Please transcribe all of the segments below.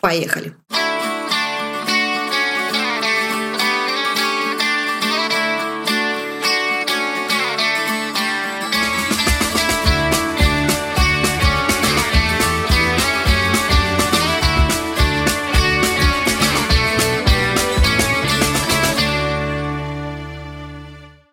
Поехали!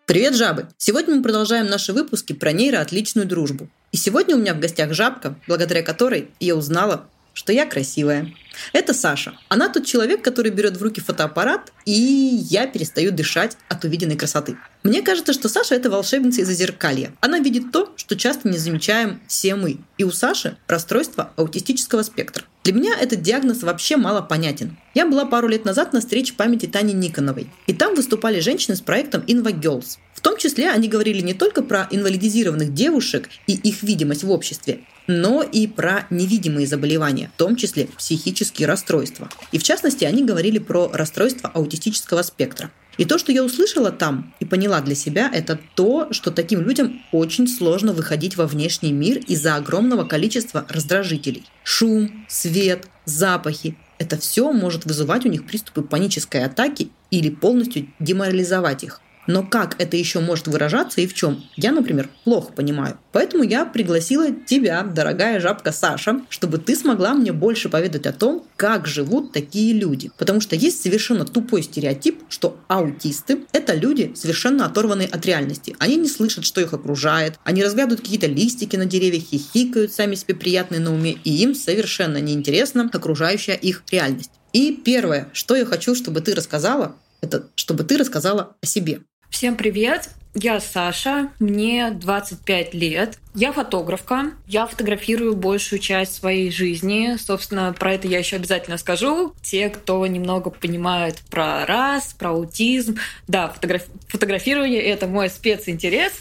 Привет, жабы! Сегодня мы продолжаем наши выпуски про нейроотличную дружбу. И сегодня у меня в гостях жабка, благодаря которой я узнала, что я красивая. Это Саша. Она тот человек, который берет в руки фотоаппарат, и я перестаю дышать от увиденной красоты. Мне кажется, что Саша – это волшебница из зеркалья. Она видит то, что часто не замечаем все мы. И у Саши расстройство аутистического спектра. Для меня этот диагноз вообще мало понятен. Я была пару лет назад на встрече памяти Тани Никоновой, и там выступали женщины с проектом Inva Girls. В том числе они говорили не только про инвалидизированных девушек и их видимость в обществе, но и про невидимые заболевания, в том числе психические расстройства. И в частности, они говорили про расстройство аутистического спектра. И то, что я услышала там и поняла для себя, это то, что таким людям очень сложно выходить во внешний мир из-за огромного количества раздражителей. Шум, свет, запахи. Это все может вызывать у них приступы панической атаки или полностью деморализовать их. Но как это еще может выражаться и в чем, я, например, плохо понимаю. Поэтому я пригласила тебя, дорогая жабка Саша, чтобы ты смогла мне больше поведать о том, как живут такие люди. Потому что есть совершенно тупой стереотип, что аутисты — это люди, совершенно оторванные от реальности. Они не слышат, что их окружает, они разглядывают какие-то листики на деревьях, хихикают сами себе приятные на уме, и им совершенно неинтересна окружающая их реальность. И первое, что я хочу, чтобы ты рассказала, это чтобы ты рассказала о себе. Всем привет! Я Саша, мне 25 лет. Я фотографка. Я фотографирую большую часть своей жизни. Собственно, про это я еще обязательно скажу. Те, кто немного понимает про раз, про аутизм. Да, фотограф... фотографирование — это мой специнтерес.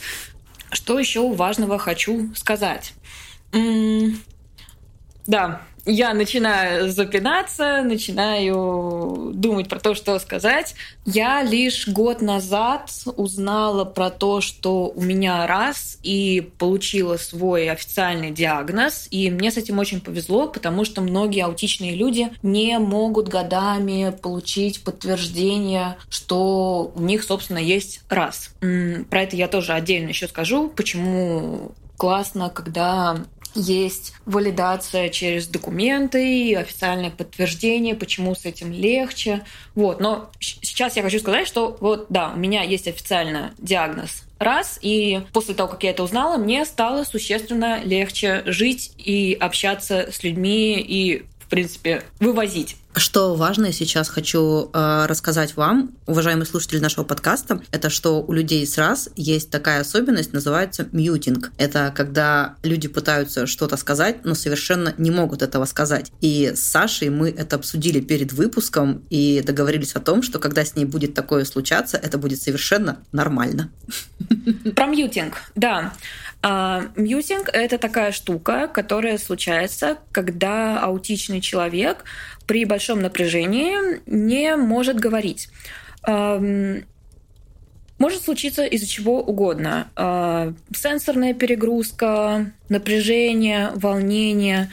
Что еще важного хочу сказать? М -м да, я начинаю запинаться, начинаю думать про то, что сказать. Я лишь год назад узнала про то, что у меня раз и получила свой официальный диагноз. И мне с этим очень повезло, потому что многие аутичные люди не могут годами получить подтверждение, что у них, собственно, есть раз. Про это я тоже отдельно еще скажу, почему классно, когда есть валидация через документы, официальное подтверждение, почему с этим легче. Вот. Но сейчас я хочу сказать, что вот да, у меня есть официально диагноз раз, и после того, как я это узнала, мне стало существенно легче жить и общаться с людьми и в принципе, вывозить. Что важно, сейчас хочу э, рассказать вам, уважаемые слушатели нашего подкаста, это что у людей с раз есть такая особенность, называется мьютинг. Это когда люди пытаются что-то сказать, но совершенно не могут этого сказать. И с Сашей мы это обсудили перед выпуском и договорились о том, что когда с ней будет такое случаться, это будет совершенно нормально. Про muting, да. А, muting — это такая штука, которая случается, когда аутичный человек при большом напряжении не может говорить. Может случиться из-за чего угодно. А, сенсорная перегрузка, напряжение, волнение.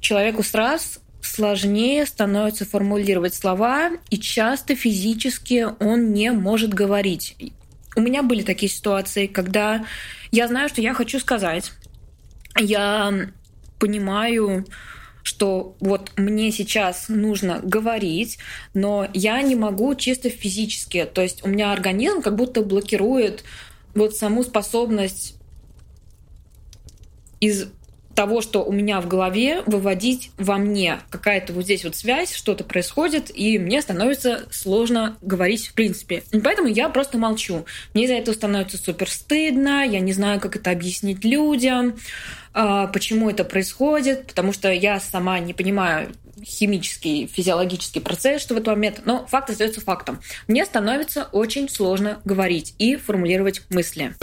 Человеку сразу сложнее становится формулировать слова, и часто физически он не может говорить. У меня были такие ситуации, когда я знаю, что я хочу сказать. Я понимаю, что вот мне сейчас нужно говорить, но я не могу чисто физически. То есть у меня организм как будто блокирует вот саму способность из того, что у меня в голове, выводить во мне. Какая-то вот здесь вот связь, что-то происходит, и мне становится сложно говорить в принципе. И поэтому я просто молчу. Мне из-за этого становится супер стыдно, я не знаю, как это объяснить людям, а, почему это происходит, потому что я сама не понимаю химический, физиологический процесс, что в этот момент, но факт остается фактом. Мне становится очень сложно говорить и формулировать мысли.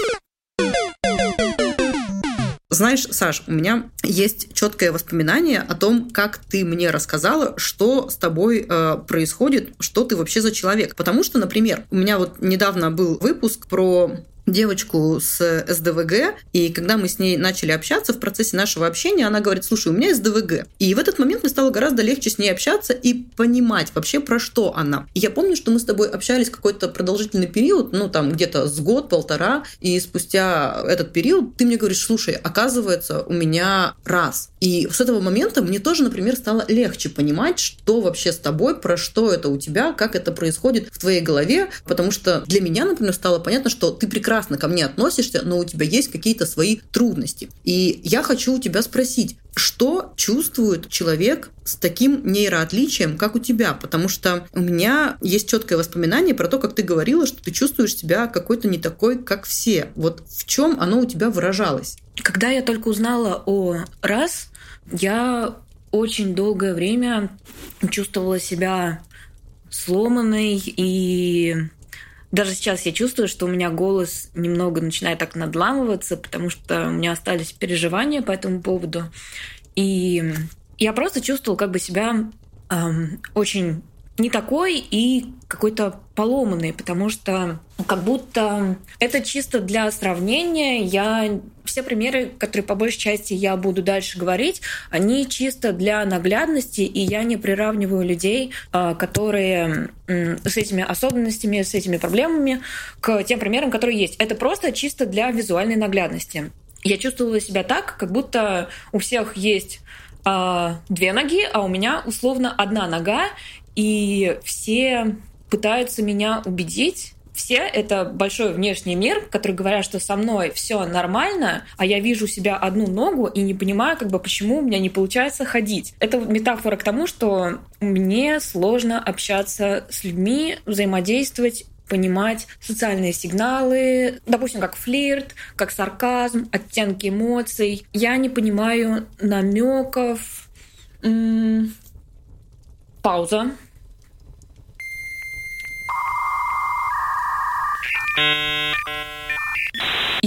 Знаешь, Саш, у меня есть четкое воспоминание о том, как ты мне рассказала, что с тобой э, происходит, что ты вообще за человек. Потому что, например, у меня вот недавно был выпуск про девочку с СДВГ, и когда мы с ней начали общаться в процессе нашего общения, она говорит, слушай, у меня СДВГ. И в этот момент мне стало гораздо легче с ней общаться и понимать вообще, про что она. И я помню, что мы с тобой общались какой-то продолжительный период, ну, там, где-то с год-полтора, и спустя этот период ты мне говоришь, слушай, оказывается, у меня раз. И с этого момента мне тоже, например, стало легче понимать, что вообще с тобой, про что это у тебя, как это происходит в твоей голове, потому что для меня, например, стало понятно, что ты прекрасно ко мне относишься, но у тебя есть какие-то свои трудности. И я хочу у тебя спросить, что чувствует человек с таким нейроотличием, как у тебя? Потому что у меня есть четкое воспоминание про то, как ты говорила, что ты чувствуешь себя какой-то не такой, как все. Вот в чем оно у тебя выражалось? Когда я только узнала о раз, я очень долгое время чувствовала себя сломанной и даже сейчас я чувствую, что у меня голос немного начинает так надламываться, потому что у меня остались переживания по этому поводу. И я просто чувствовала как бы себя эм, очень не такой и какой-то поломанный, потому что как будто это чисто для сравнения. Я все примеры, которые по большей части я буду дальше говорить, они чисто для наглядности, и я не приравниваю людей, а, которые с этими особенностями, с этими проблемами, к тем примерам, которые есть. Это просто чисто для визуальной наглядности. Я чувствовала себя так, как будто у всех есть а, две ноги, а у меня условно одна нога, и все пытаются меня убедить, все это большой внешний мир, который говорят, что со мной все нормально, а я вижу себя одну ногу и не понимаю, как бы, почему у меня не получается ходить. Это метафора к тому, что мне сложно общаться с людьми, взаимодействовать понимать социальные сигналы, допустим, как флирт, как сарказм, оттенки эмоций. Я не понимаю намеков. Пауза.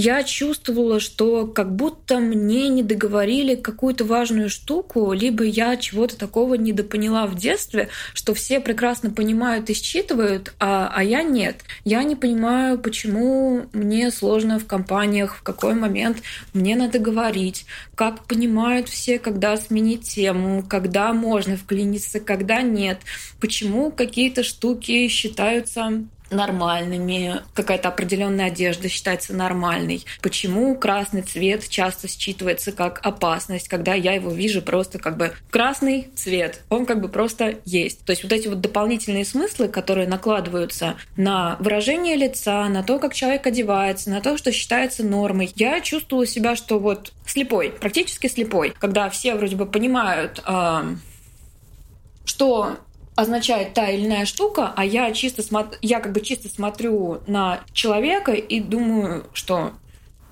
Я чувствовала, что как будто мне не договорили какую-то важную штуку, либо я чего-то такого недопоняла в детстве, что все прекрасно понимают и считывают, а, а я нет. Я не понимаю, почему мне сложно в компаниях, в какой момент мне надо говорить, как понимают все, когда сменить тему, когда можно вклиниться, когда нет, почему какие-то штуки считаются нормальными, какая-то определенная одежда считается нормальной. Почему красный цвет часто считывается как опасность, когда я его вижу просто как бы красный цвет, он как бы просто есть. То есть вот эти вот дополнительные смыслы, которые накладываются на выражение лица, на то, как человек одевается, на то, что считается нормой. Я чувствовала себя, что вот слепой, практически слепой, когда все вроде бы понимают, э, что означает та или иная штука, а я чисто смотр... я как бы чисто смотрю на человека и думаю, что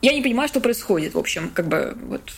я не понимаю, что происходит, в общем, как бы вот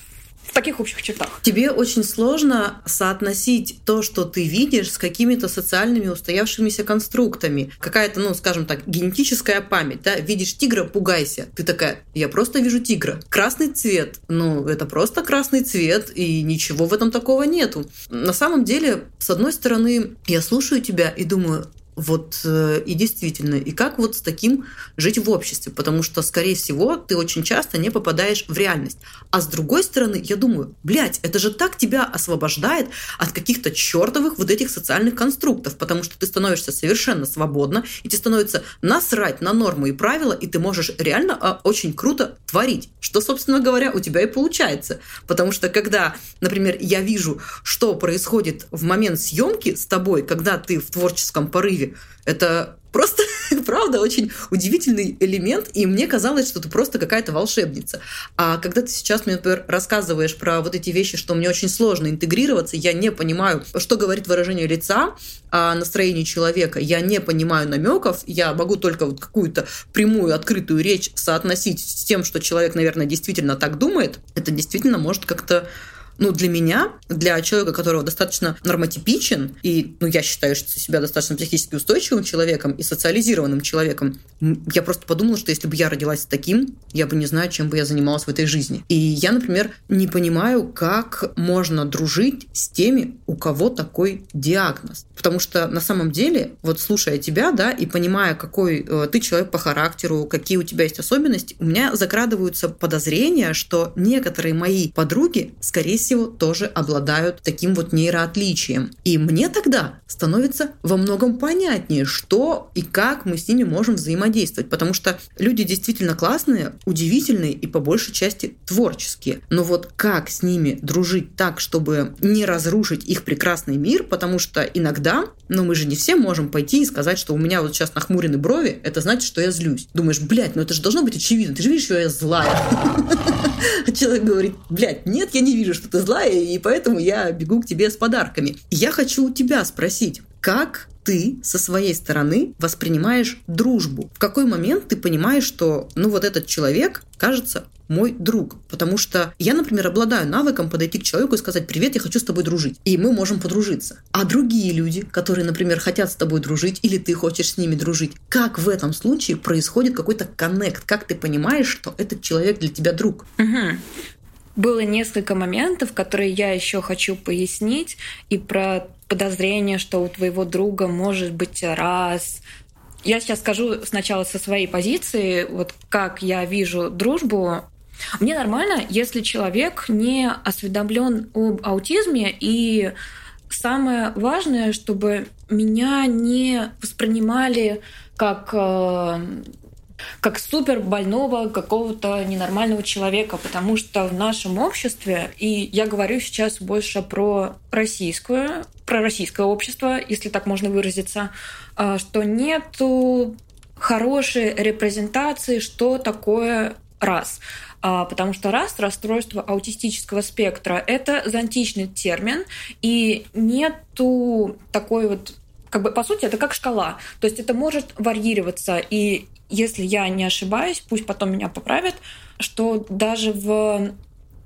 в таких общих чертах. Тебе очень сложно соотносить то, что ты видишь, с какими-то социальными устоявшимися конструктами. Какая-то, ну, скажем так, генетическая память. Да? Видишь тигра, пугайся. Ты такая, я просто вижу тигра. Красный цвет. Ну, это просто красный цвет, и ничего в этом такого нету. На самом деле, с одной стороны, я слушаю тебя и думаю, вот э, и действительно, и как вот с таким жить в обществе? Потому что, скорее всего, ты очень часто не попадаешь в реальность. А с другой стороны, я думаю, блядь, это же так тебя освобождает от каких-то чертовых вот этих социальных конструктов, потому что ты становишься совершенно свободно, и тебе становится насрать на нормы и правила, и ты можешь реально а, очень круто творить. Что, собственно говоря, у тебя и получается. Потому что когда, например, я вижу, что происходит в момент съемки с тобой, когда ты в творческом порыве, Это просто, правда, очень удивительный элемент, и мне казалось, что ты просто какая-то волшебница. А когда ты сейчас мне, например, рассказываешь про вот эти вещи, что мне очень сложно интегрироваться, я не понимаю, что говорит выражение лица о настроении человека, я не понимаю намеков, я могу только вот какую-то прямую, открытую речь соотносить с тем, что человек, наверное, действительно так думает, это действительно может как-то ну, для меня, для человека, которого достаточно нормотипичен, и, ну, я считаю что себя достаточно психически устойчивым человеком и социализированным человеком, я просто подумала, что если бы я родилась таким, я бы не знаю, чем бы я занималась в этой жизни. И я, например, не понимаю, как можно дружить с теми, у кого такой диагноз. Потому что на самом деле, вот слушая тебя, да, и понимая, какой э, ты человек по характеру, какие у тебя есть особенности, у меня закрадываются подозрения, что некоторые мои подруги, скорее всего, тоже обладают таким вот нейроотличием. И мне тогда становится во многом понятнее, что и как мы с ними можем взаимодействовать. Потому что люди действительно классные, удивительные и по большей части творческие. Но вот как с ними дружить так, чтобы не разрушить их прекрасный мир, потому что иногда да, но мы же не все можем пойти и сказать, что у меня вот сейчас нахмурены брови, это значит, что я злюсь. Думаешь, блядь, ну это же должно быть очевидно, ты же видишь, что я злая. А человек говорит, блядь, нет, я не вижу, что ты злая, и поэтому я бегу к тебе с подарками. Я хочу у тебя спросить, как ты со своей стороны воспринимаешь дружбу? В какой момент ты понимаешь, что ну вот этот человек, кажется, мой друг. Потому что я, например, обладаю навыком подойти к человеку и сказать «Привет, я хочу с тобой дружить». И мы можем подружиться. А другие люди, которые, например, хотят с тобой дружить, или ты хочешь с ними дружить, как в этом случае происходит какой-то коннект? Как ты понимаешь, что этот человек для тебя друг? Угу. Было несколько моментов, которые я еще хочу пояснить, и про подозрение, что у твоего друга может быть раз, я сейчас скажу сначала со своей позиции, вот как я вижу дружбу. Мне нормально, если человек не осведомлен об аутизме, и самое важное, чтобы меня не воспринимали как э, как супер больного какого-то ненормального человека, потому что в нашем обществе, и я говорю сейчас больше про российское, про российское общество, если так можно выразиться, э, что нету хорошей репрезентации, что такое раз. А, потому что раз расстройство аутистического спектра это зонтичный термин, и нету такой вот как бы по сути это как шкала, то есть это может варьироваться, и если я не ошибаюсь, пусть потом меня поправят, что даже в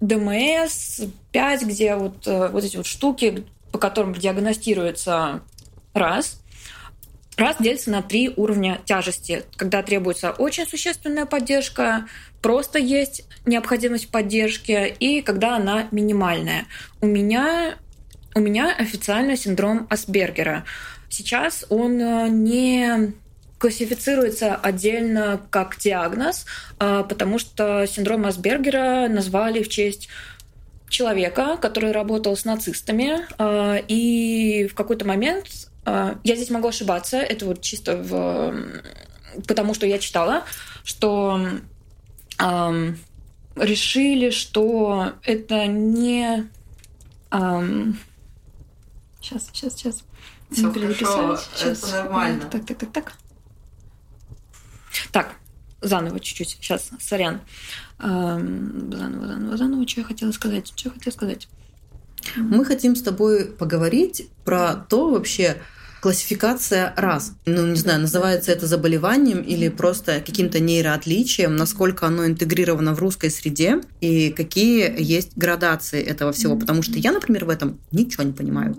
ДМС 5, где вот, э, вот эти вот штуки, по которым диагностируется раз, раз делится на три уровня тяжести, когда требуется очень существенная поддержка, просто есть необходимость поддержки и когда она минимальная. У меня, у меня официально синдром Асбергера. Сейчас он э, не классифицируется отдельно как диагноз, э, потому что синдром Асбергера назвали в честь человека, который работал с нацистами, э, и в какой-то момент я здесь могу ошибаться, это вот чисто в потому что я читала, что решили, что это не... Сейчас, сейчас, сейчас. Все хорошо, сейчас. это нормально. Так, так, так, так. Так, заново чуть-чуть. Сейчас, сорян. Эм, заново, заново, заново. Что я хотела сказать? Что я хотела сказать? Мы хотим с тобой поговорить про то вообще, классификация раз. Ну, не знаю, называется это заболеванием или просто каким-то нейроотличием, насколько оно интегрировано в русской среде и какие есть градации этого всего. Потому что я, например, в этом ничего не понимаю.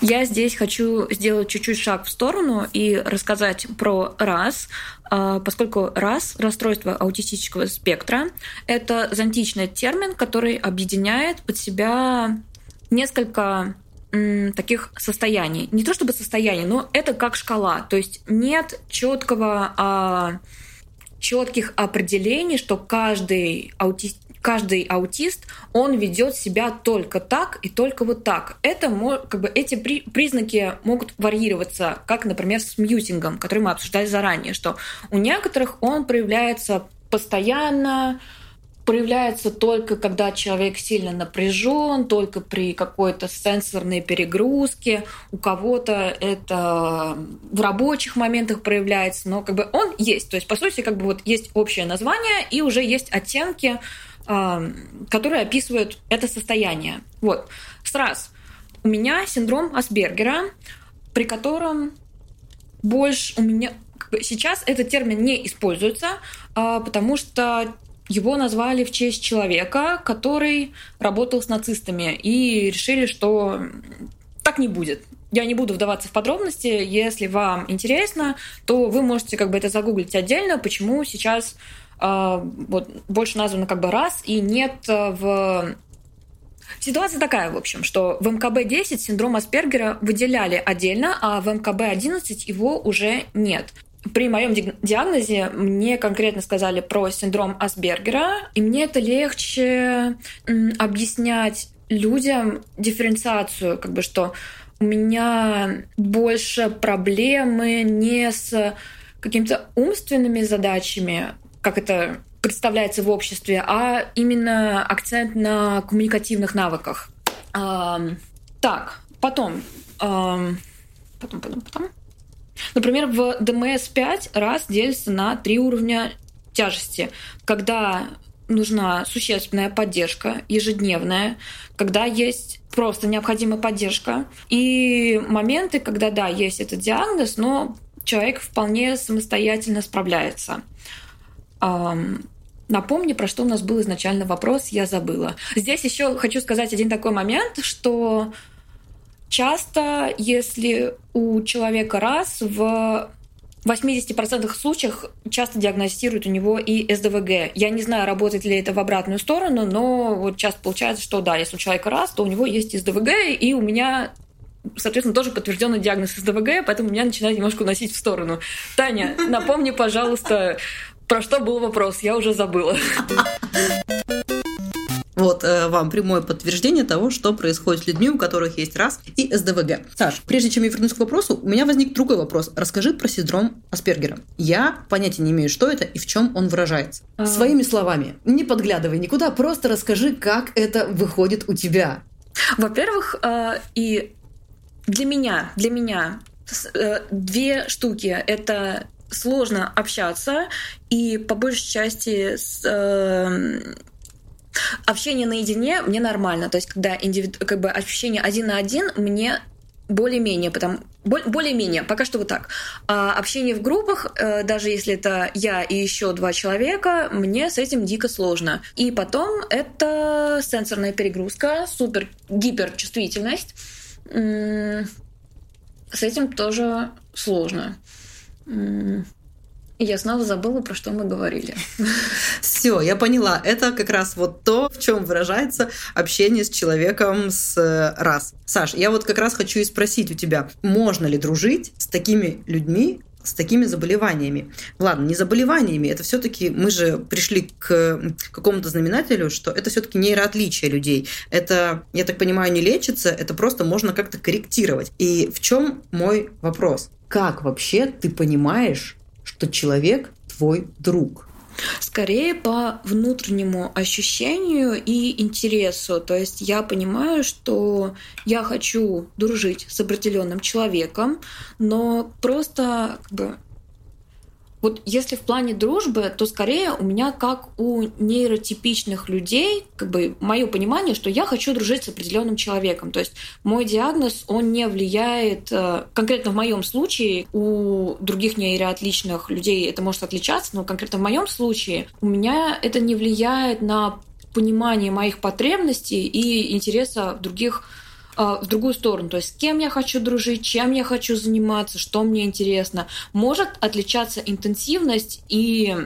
Я здесь хочу сделать чуть-чуть шаг в сторону и рассказать про раз, а, поскольку раз расстройство аутистического спектра это зонтичный термин, который объединяет под себя несколько таких состояний. Не то чтобы состояние, но это как шкала. То есть нет четкого а, четких определений, что каждый аутист каждый аутист, он ведет себя только так и только вот так. Это, как бы, эти при, признаки могут варьироваться, как, например, с мьютингом, который мы обсуждали заранее, что у некоторых он проявляется постоянно, проявляется только когда человек сильно напряжен, только при какой-то сенсорной перегрузке. У кого-то это в рабочих моментах проявляется, но как бы он есть. То есть, по сути, как бы вот есть общее название и уже есть оттенки, которые описывают это состояние. Вот. Сразу. У меня синдром Асбергера, при котором больше у меня... Сейчас этот термин не используется, а, потому что Его назвали в честь человека, который работал с нацистами, и решили, что так не будет. Я не буду вдаваться в подробности. Если вам интересно, то вы можете как бы это загуглить отдельно, почему сейчас вот, больше названо как бы раз и нет в Ситуация такая, в общем, что в МКБ-10 синдром Аспергера выделяли отдельно, а в МКБ-11 его уже нет. При моем диагнозе мне конкретно сказали про синдром Асбергера, и мне это легче объяснять людям дифференциацию, как бы что у меня больше проблемы не с какими-то умственными задачами, как это представляется в обществе, а именно акцент на коммуникативных навыках. Так, потом, потом, потом, потом. Например, в ДМС-5 раз делится на три уровня тяжести. Когда нужна существенная поддержка, ежедневная, когда есть просто необходимая поддержка, и моменты, когда, да, есть этот диагноз, но человек вполне самостоятельно справляется. Напомни, про что у нас был изначально вопрос, я забыла. Здесь еще хочу сказать один такой момент, что часто, если у человека раз в 80% случаях часто диагностируют у него и СДВГ. Я не знаю, работает ли это в обратную сторону, но вот часто получается, что да, если у человека раз, то у него есть СДВГ, и у меня соответственно, тоже подтвержденный диагноз СДВГ, поэтому меня начинает немножко уносить в сторону. Таня, напомни, пожалуйста, про что был вопрос? Я уже забыла. Вот э, вам прямое подтверждение того, что происходит с людьми, у которых есть РАС и СДВГ. Саш, прежде чем я вернусь к вопросу, у меня возник другой вопрос. Расскажи про синдром Аспергера. Я понятия не имею, что это и в чем он выражается. А... Своими словами. Не подглядывай никуда, просто расскажи, как это выходит у тебя. Во-первых, э, и для меня, для меня э, две штуки. Это сложно общаться, и по большей части с, э, общение наедине мне нормально. То есть, когда индивиду, как бы общение один на один мне более-менее, потому более-менее, пока что вот так. А общение в группах, э, даже если это я и еще два человека, мне с этим дико сложно. И потом это сенсорная перегрузка, супер гиперчувствительность. С этим тоже сложно. Я снова забыла, про что мы говорили. Все, я поняла. Это как раз вот то, в чем выражается общение с человеком с э, раз. Саш, я вот как раз хочу и спросить у тебя, можно ли дружить с такими людьми, с такими заболеваниями. Ладно, не заболеваниями, это все-таки мы же пришли к какому-то знаменателю, что это все-таки нейроотличие людей. Это, я так понимаю, не лечится, это просто можно как-то корректировать. И в чем мой вопрос? Как вообще ты понимаешь, что человек твой друг? Скорее по внутреннему ощущению и интересу. То есть я понимаю, что я хочу дружить с определенным человеком, но просто как бы вот если в плане дружбы, то скорее у меня как у нейротипичных людей, как бы мое понимание, что я хочу дружить с определенным человеком. То есть мой диагноз, он не влияет, э, конкретно в моем случае, у других нейроотличных людей это может отличаться, но конкретно в моем случае у меня это не влияет на понимание моих потребностей и интереса других а, в другую сторону. То есть с кем я хочу дружить, чем я хочу заниматься, что мне интересно. Может отличаться интенсивность и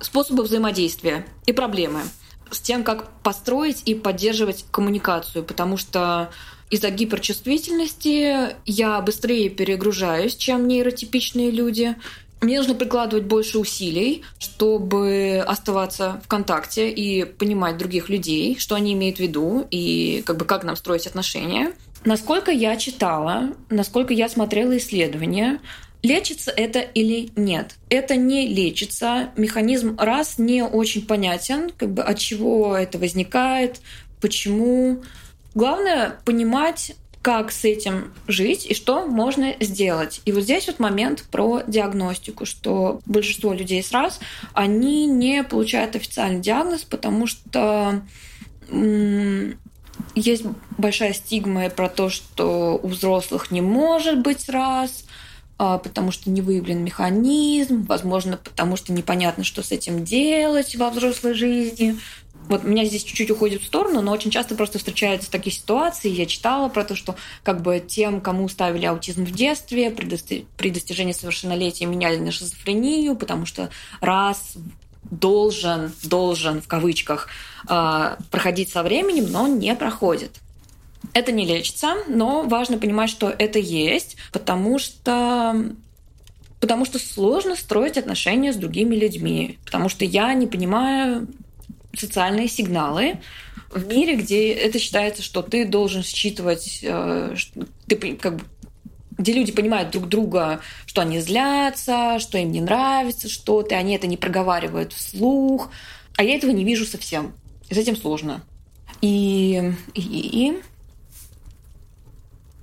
способы взаимодействия и проблемы с тем, как построить и поддерживать коммуникацию, потому что из-за гиперчувствительности я быстрее перегружаюсь, чем нейротипичные люди. Мне нужно прикладывать больше усилий, чтобы оставаться в контакте и понимать других людей, что они имеют в виду и как бы как нам строить отношения. Насколько я читала, насколько я смотрела исследования, лечится это или нет. Это не лечится. Механизм раз не очень понятен, как бы от чего это возникает, почему. Главное понимать, как с этим жить и что можно сделать. И вот здесь вот момент про диагностику, что большинство людей с раз, они не получают официальный диагноз, потому что есть большая стигма про то, что у взрослых не может быть раз, а, потому что не выявлен механизм, возможно, потому что непонятно, что с этим делать во взрослой жизни. Вот меня здесь чуть-чуть уходит в сторону, но очень часто просто встречаются такие ситуации. Я читала про то, что как бы тем, кому ставили аутизм в детстве, при достижении совершеннолетия меняли на шизофрению, потому что раз должен, должен в кавычках а, проходить со временем, но не проходит. Это не лечится, но важно понимать, что это есть, потому что потому что сложно строить отношения с другими людьми, потому что я не понимаю социальные сигналы в мире, где это считается, что ты должен считывать, э, ты как бы где люди понимают друг друга, что они злятся, что им не нравится что-то, они это не проговаривают вслух. А я этого не вижу совсем. И с этим сложно. И, и, и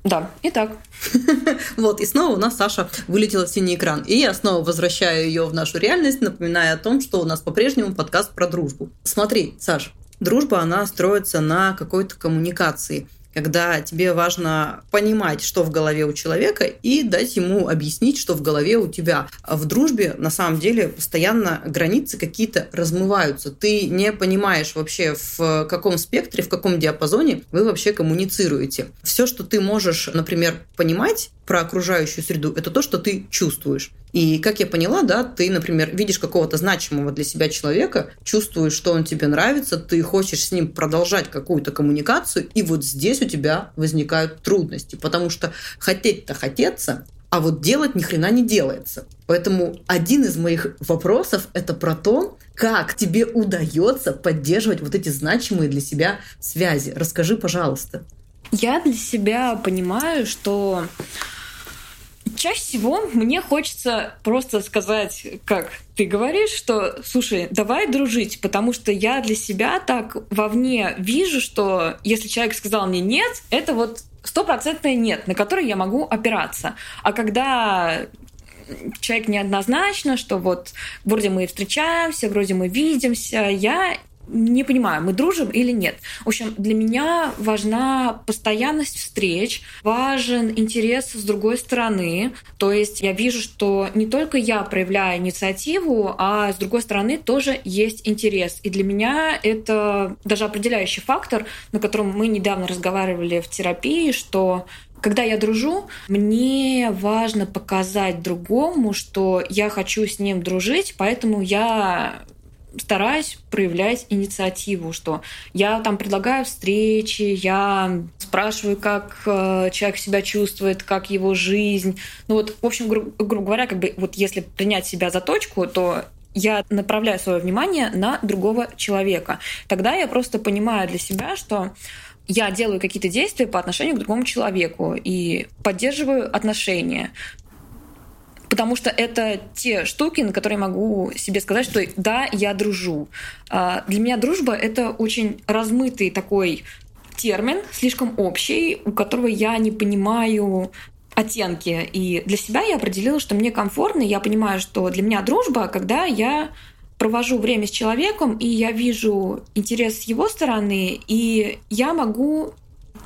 да, и так. Вот, и снова у нас Саша вылетела в синий экран. И я снова возвращаю ее в нашу реальность, напоминая о том, что у нас по-прежнему подкаст про дружбу. Смотри, Саш, дружба, она строится на какой-то коммуникации – когда тебе важно понимать, что в голове у человека, и дать ему объяснить, что в голове у тебя. А в дружбе, на самом деле, постоянно границы какие-то размываются. Ты не понимаешь вообще, в каком спектре, в каком диапазоне вы вообще коммуницируете. Все, что ты можешь, например, понимать, про окружающую среду, это то, что ты чувствуешь. И как я поняла, да, ты, например, видишь какого-то значимого для себя человека, чувствуешь, что он тебе нравится, ты хочешь с ним продолжать какую-то коммуникацию, и вот здесь у тебя возникают трудности, потому что хотеть-то хотеться, а вот делать ни хрена не делается. Поэтому один из моих вопросов это про то, как тебе удается поддерживать вот эти значимые для себя связи. Расскажи, пожалуйста. Я для себя понимаю, что чаще всего мне хочется просто сказать, как ты говоришь, что, слушай, давай дружить, потому что я для себя так вовне вижу, что если человек сказал мне нет, это вот стопроцентное нет, на которое я могу опираться. А когда человек неоднозначно, что вот вроде мы встречаемся, вроде мы видимся, я не понимаю, мы дружим или нет. В общем, для меня важна постоянность встреч, важен интерес с другой стороны. То есть я вижу, что не только я проявляю инициативу, а с другой стороны тоже есть интерес. И для меня это даже определяющий фактор, на котором мы недавно разговаривали в терапии, что когда я дружу, мне важно показать другому, что я хочу с ним дружить, поэтому я стараюсь проявлять инициативу, что я там предлагаю встречи, я спрашиваю, как э, человек себя чувствует, как его жизнь. Ну вот, в общем, гру- грубо говоря, как бы вот если принять себя за точку, то я направляю свое внимание на другого человека. Тогда я просто понимаю для себя, что я делаю какие-то действия по отношению к другому человеку и поддерживаю отношения потому что это те штуки, на которые могу себе сказать, что да, я дружу. А, для меня дружба — это очень размытый такой термин, слишком общий, у которого я не понимаю оттенки. И для себя я определила, что мне комфортно, я понимаю, что для меня дружба, когда я провожу время с человеком, и я вижу интерес с его стороны, и я могу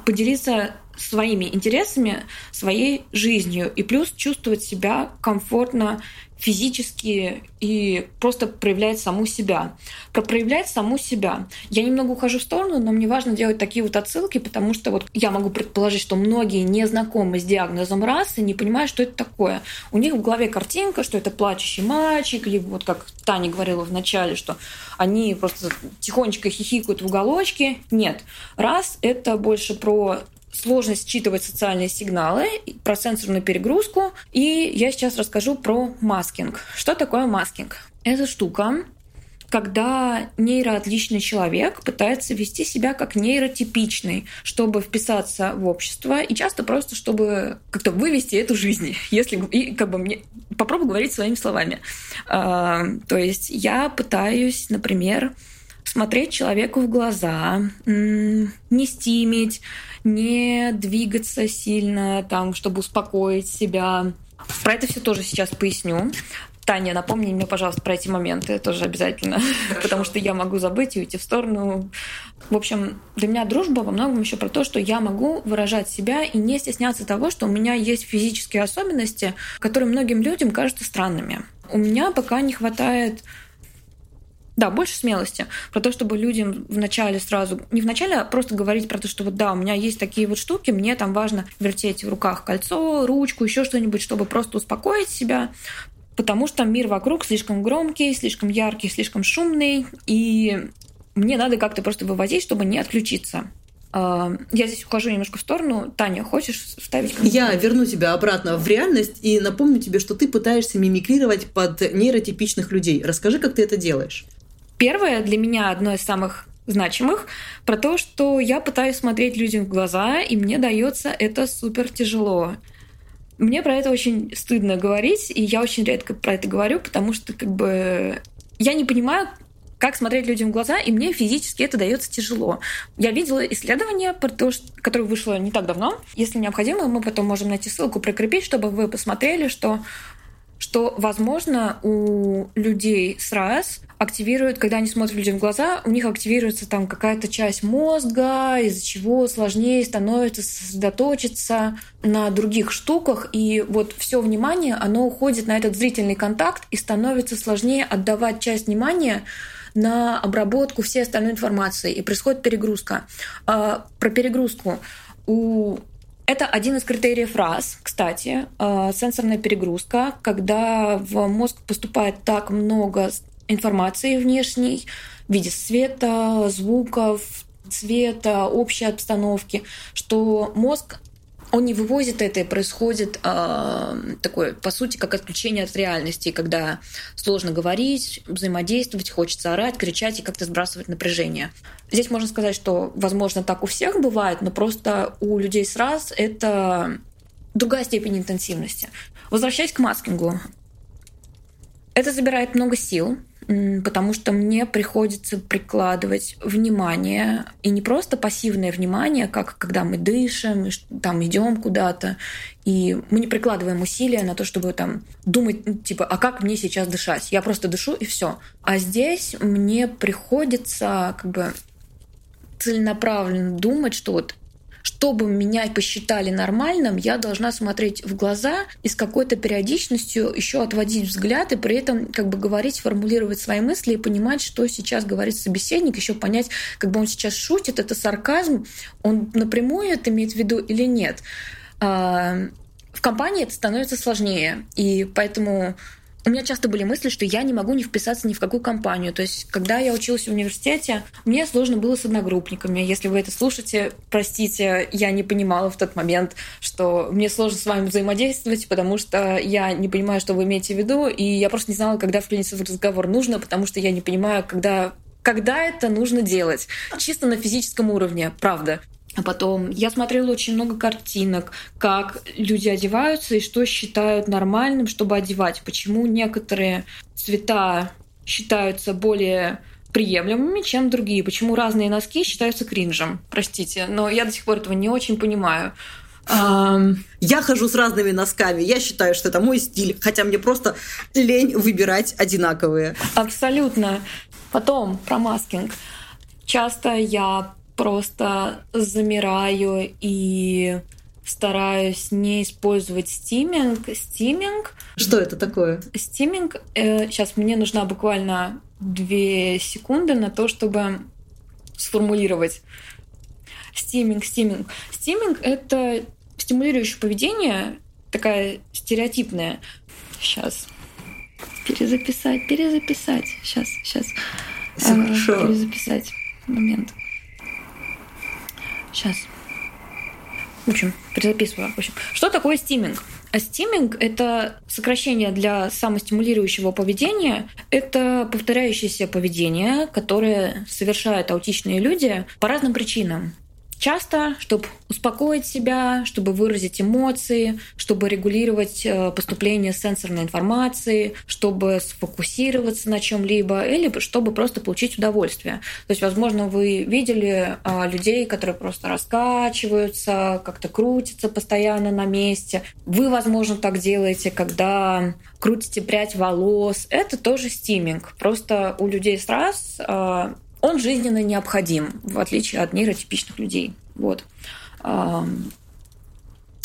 поделиться своими интересами, своей жизнью, и плюс чувствовать себя комфортно физически и просто проявлять саму себя. Про проявлять саму себя. Я немного ухожу в сторону, но мне важно делать такие вот отсылки, потому что вот я могу предположить, что многие не знакомы с диагнозом расы, не понимают, что это такое. У них в голове картинка, что это плачущий мальчик, либо вот как Таня говорила в начале, что они просто тихонечко хихикают в уголочке. Нет. Раз — это больше про сложность считывать социальные сигналы, про сенсорную перегрузку. И я сейчас расскажу про маскинг. Что такое маскинг? Это штука, когда нейроотличный человек пытается вести себя как нейротипичный, чтобы вписаться в общество и часто просто чтобы как-то вывести эту жизнь, если и как бы мне попробую говорить своими словами. А, то есть я пытаюсь, например, смотреть человеку в глаза, не стимить, не двигаться сильно, там, чтобы успокоить себя. Про это все тоже сейчас поясню. Таня, напомни мне, пожалуйста, про эти моменты тоже обязательно, потому что я могу забыть и уйти в сторону. В общем, для меня дружба во многом еще про то, что я могу выражать себя и не стесняться того, что у меня есть физические особенности, которые многим людям кажутся странными. У меня пока не хватает да, больше смелости. Про то, чтобы людям вначале сразу... Не вначале, а просто говорить про то, что вот да, у меня есть такие вот штуки, мне там важно вертеть в руках кольцо, ручку, еще что-нибудь, чтобы просто успокоить себя, потому что мир вокруг слишком громкий, слишком яркий, слишком шумный, и мне надо как-то просто вывозить, чтобы не отключиться. А, я здесь ухожу немножко в сторону. Таня, хочешь вставить? Я верну тебя обратно в реальность и напомню тебе, что ты пытаешься мимикрировать под нейротипичных людей. Расскажи, как ты это делаешь. Первое для меня одно из самых значимых про то, что я пытаюсь смотреть людям в глаза, и мне дается это супер тяжело. Мне про это очень стыдно говорить, и я очень редко про это говорю, потому что как бы я не понимаю, как смотреть людям в глаза, и мне физически это дается тяжело. Я видела исследование, которое вышло не так давно. Если необходимо, мы потом можем найти ссылку, прикрепить, чтобы вы посмотрели, что что, возможно, у людей с РАС активируют, когда они смотрят людям в глаза, у них активируется там какая-то часть мозга, из-за чего сложнее становится сосредоточиться на других штуках, и вот все внимание, оно уходит на этот зрительный контакт, и становится сложнее отдавать часть внимания на обработку всей остальной информации, и происходит перегрузка. А, про перегрузку. У это один из критериев раз, кстати, э, сенсорная перегрузка, когда в мозг поступает так много информации внешней в виде света, звуков, цвета, общей обстановки, что мозг он не вывозит это, и происходит э, такое, по сути, как отключение от реальности, когда сложно говорить, взаимодействовать, хочется орать, кричать и как-то сбрасывать напряжение. Здесь можно сказать, что, возможно, так у всех бывает, но просто у людей с раз это другая степень интенсивности. Возвращаясь к маскингу, это забирает много сил, потому что мне приходится прикладывать внимание, и не просто пассивное внимание, как когда мы дышим, там идем куда-то, и мы не прикладываем усилия на то, чтобы там думать, ну, типа, а как мне сейчас дышать? Я просто дышу и все. А здесь мне приходится как бы целенаправленно думать, что вот чтобы меня посчитали нормальным, я должна смотреть в глаза и с какой-то периодичностью еще отводить взгляд и при этом как бы говорить, формулировать свои мысли и понимать, что сейчас говорит собеседник, еще понять, как бы он сейчас шутит, это сарказм, он напрямую это имеет в виду или нет. А, в компании это становится сложнее, и поэтому у меня часто были мысли, что я не могу не вписаться ни в какую компанию. То есть, когда я училась в университете, мне сложно было с одногруппниками. Если вы это слушаете, простите, я не понимала в тот момент, что мне сложно с вами взаимодействовать, потому что я не понимаю, что вы имеете в виду, и я просто не знала, когда вклиниться в разговор нужно, потому что я не понимаю, когда когда это нужно делать. Чисто на физическом уровне, правда. А потом я смотрела очень много картинок, как люди одеваются и что считают нормальным, чтобы одевать. Почему некоторые цвета считаются более приемлемыми, чем другие. Почему разные носки считаются кринжем. Простите, но я до сих пор этого не очень понимаю. Я хожу с разными носками. Я считаю, что это мой стиль, хотя мне просто лень выбирать одинаковые. Абсолютно. Потом про masking. Часто я просто замираю и стараюсь не использовать stimming. Stimming. Что это такое? Stimming. Э, сейчас мне нужна буквально две секунды на то, чтобы сформулировать. Stimming, stimming. Stimming — это стимулирующее поведение, такая стереотипная. Сейчас. Перезаписать, перезаписать. Сейчас, сейчас. Все а, хорошо. Перезаписать. Момент. Сейчас. В общем, перезаписываю. В общем, что такое stimming? А stimming — это сокращение для самостимулирующего поведения. Это повторяющееся поведение, которое совершают аутичные люди по разным причинам. Часто, чтобы успокоить себя, чтобы выразить эмоции, чтобы регулировать э, поступление сенсорной информации, чтобы сфокусироваться на чем-либо или чтобы просто получить удовольствие. То есть, возможно, вы видели а, людей, которые просто раскачиваются, как-то крутятся постоянно на месте. Вы, возможно, так делаете, когда крутите прядь волос. Это тоже стиминг. Просто у людей с раз а, он жизненно необходим, в отличие от нейротипичных людей. Вот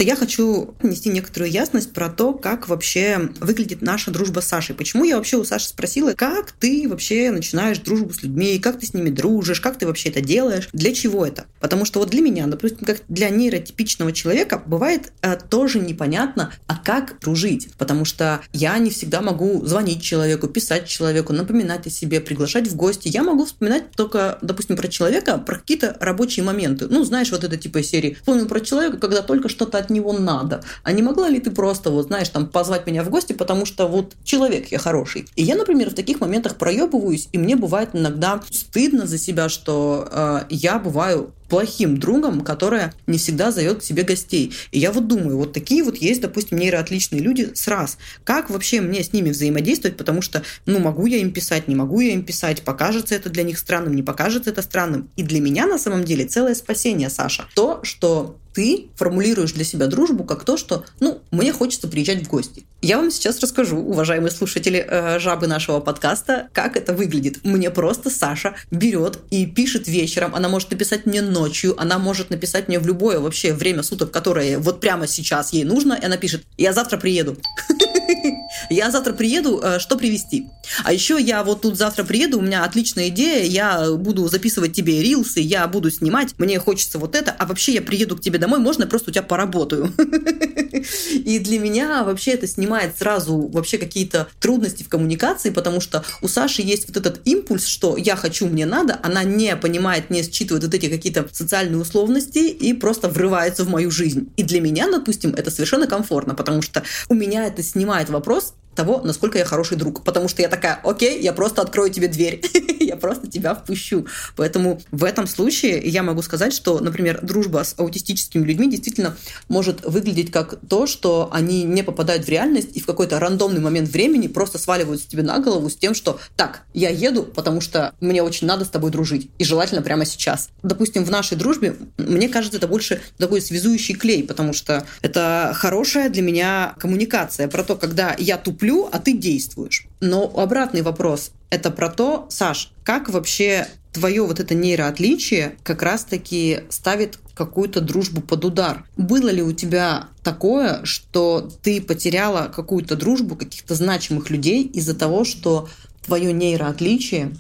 я хочу внести некоторую ясность про то, как вообще выглядит наша дружба с Сашей. Почему я вообще у Саши спросила, как ты вообще начинаешь дружбу с людьми, как ты с ними дружишь, как ты вообще это делаешь, для чего это? Потому что вот для меня, допустим, как для нейротипичного человека, бывает э, тоже непонятно, а как дружить. Потому что я не всегда могу звонить человеку, писать человеку, напоминать о себе, приглашать в гости. Я могу вспоминать только, допустим, про человека, про какие-то рабочие моменты. Ну, знаешь, вот это типа серии. Вспомнил про человека, когда только что-то от него надо. А не могла ли ты просто, вот знаешь, там позвать меня в гости, потому что вот человек я хороший. И я, например, в таких моментах проебываюсь, и мне бывает иногда стыдно за себя, что э, я бываю плохим другом, которая не всегда зовет к себе гостей. И я вот думаю, вот такие вот есть, допустим, нейроотличные люди с раз. Как вообще мне с ними взаимодействовать, потому что, ну, могу я им писать, не могу я им писать, покажется это для них странным, не покажется это странным. И для меня на самом деле целое спасение, Саша. То, что ты формулируешь для себя дружбу как то, что, ну, мне хочется приезжать в гости. Я вам сейчас расскажу, уважаемые слушатели э, жабы нашего подкаста, как это выглядит. Мне просто Саша берет и пишет вечером. Она может написать мне ночью, она может написать мне в любое вообще время суток, которое вот прямо сейчас ей нужно, и она пишет: "Я завтра приеду". Я завтра приеду, э, что привезти? А еще я вот тут завтра приеду, у меня отличная идея, я буду записывать тебе рилсы, я буду снимать, мне хочется вот это, а вообще я приеду к тебе домой, можно я просто у тебя поработаю? И для меня вообще это снимает сразу вообще какие-то трудности в коммуникации, потому что у Саши есть вот этот импульс, что я хочу, мне надо, она не понимает, не считывает вот эти какие-то социальные условности и просто врывается в мою жизнь. И для меня, допустим, это совершенно комфортно, потому что у меня это снимает вопрос того, насколько я хороший друг. Потому что я такая, окей, я просто открою тебе дверь, я просто тебя впущу. Поэтому в этом случае я могу сказать, что, например, дружба с аутистическими людьми действительно может выглядеть как то, что они не попадают в реальность и в какой-то рандомный момент времени просто сваливаются тебе на голову с тем, что так, я еду, потому что мне очень надо с тобой дружить. И желательно прямо сейчас. Допустим, в нашей дружбе, мне кажется, это больше такой связующий клей, потому что это хорошая для меня коммуникация про то, когда я туплю туплю, а ты действуешь. Но обратный вопрос – это про то, Саш, как вообще твое вот это нейроотличие как раз-таки ставит какую-то дружбу под удар. Было ли у тебя такое, что ты потеряла какую-то дружбу каких-то значимых людей из-за того, что твое нейроотличие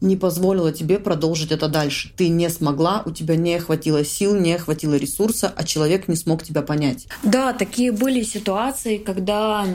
не позволило тебе продолжить это дальше. Ты не смогла, у тебя не хватило сил, не хватило ресурса, а человек не смог тебя понять. Да, такие были ситуации, когда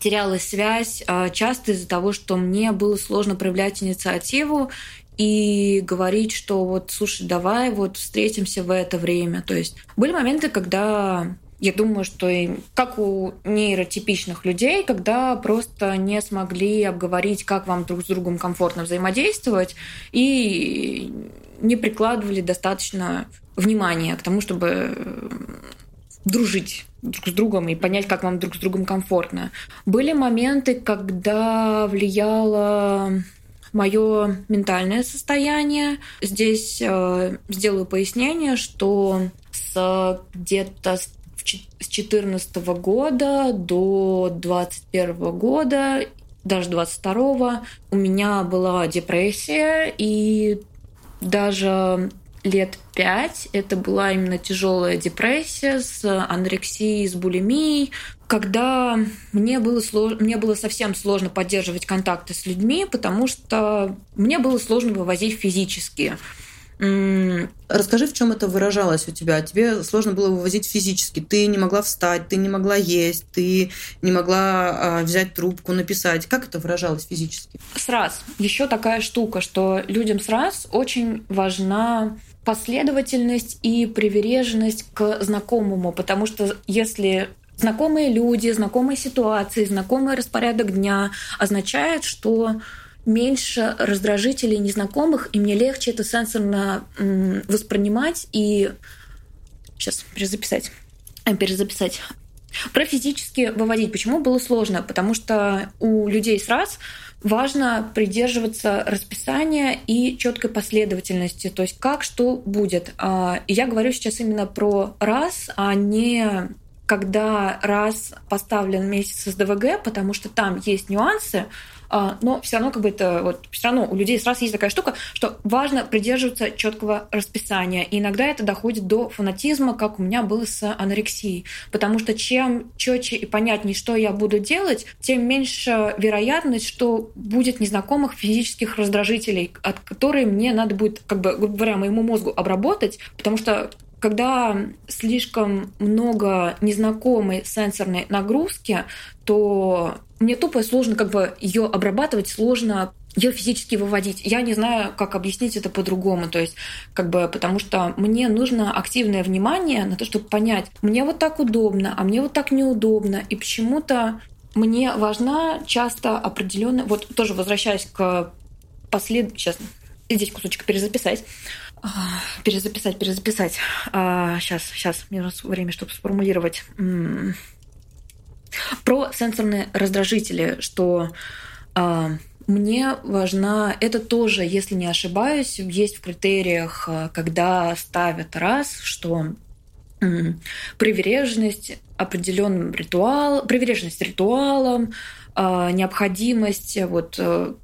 теряла связь а, часто из-за того, что мне было сложно проявлять инициативу и говорить, что вот, слушай, давай вот встретимся в это время. То есть были моменты, когда я думаю, что и как у нейротипичных людей, когда просто не смогли обговорить, как вам друг с другом комфортно взаимодействовать, и не прикладывали достаточно внимания к тому, чтобы дружить друг с другом и понять, как вам друг с другом комфортно. Были моменты, когда влияло мое ментальное состояние. Здесь э, сделаю пояснение, что с где-то с 2014 года до 2021 года, даже 22 у меня была депрессия, и даже лет пять это была именно тяжелая депрессия с анорексией, с булимией, когда мне было, слож... мне было совсем сложно поддерживать контакты с людьми, потому что мне было сложно вывозить физически. Расскажи, в чем это выражалось у тебя? Тебе сложно было вывозить физически. Ты не могла встать, ты не могла есть, ты не могла а, взять трубку, написать. Как это выражалось физически? Сраз. Еще такая штука, что людям сраз очень важна последовательность и приверженность к знакомому, потому что если знакомые люди, знакомые ситуации, знакомый распорядок дня означает, что меньше раздражителей незнакомых, и мне легче это сенсорно воспринимать и сейчас перезаписать. Э, перезаписать. Про физически выводить. Почему было сложно? Потому что у людей с раз важно придерживаться расписания и четкой последовательности, то есть как что будет. А, я говорю сейчас именно про раз, а не когда раз поставлен месяц с ДВГ, потому что там есть нюансы, но все равно как бы это вот все равно у людей сразу есть такая штука, что важно придерживаться четкого расписания. И иногда это доходит до фанатизма, как у меня было с анорексией. Потому что чем четче и понятнее, что я буду делать, тем меньше вероятность, что будет незнакомых физических раздражителей, от которых мне надо будет, как бы, грубо говоря, моему мозгу обработать, потому что когда слишком много незнакомой сенсорной нагрузки, то мне тупо сложно как бы ее обрабатывать, сложно ее физически выводить. Я не знаю, как объяснить это по-другому. То есть, как бы, потому что мне нужно активное внимание на то, чтобы понять, мне вот так удобно, а мне вот так неудобно. И почему-то мне важна часто определенная... Вот тоже возвращаясь к послед... Сейчас здесь кусочек перезаписать. Перезаписать, перезаписать. А, сейчас, сейчас, мне нужно время, чтобы сформулировать. Про сенсорные раздражители, что а, мне важна, это тоже, если не ошибаюсь, есть в критериях, а, когда ставят раз, что приверженность определенным ритуалом, приверженность ритуалам, необходимость вот э,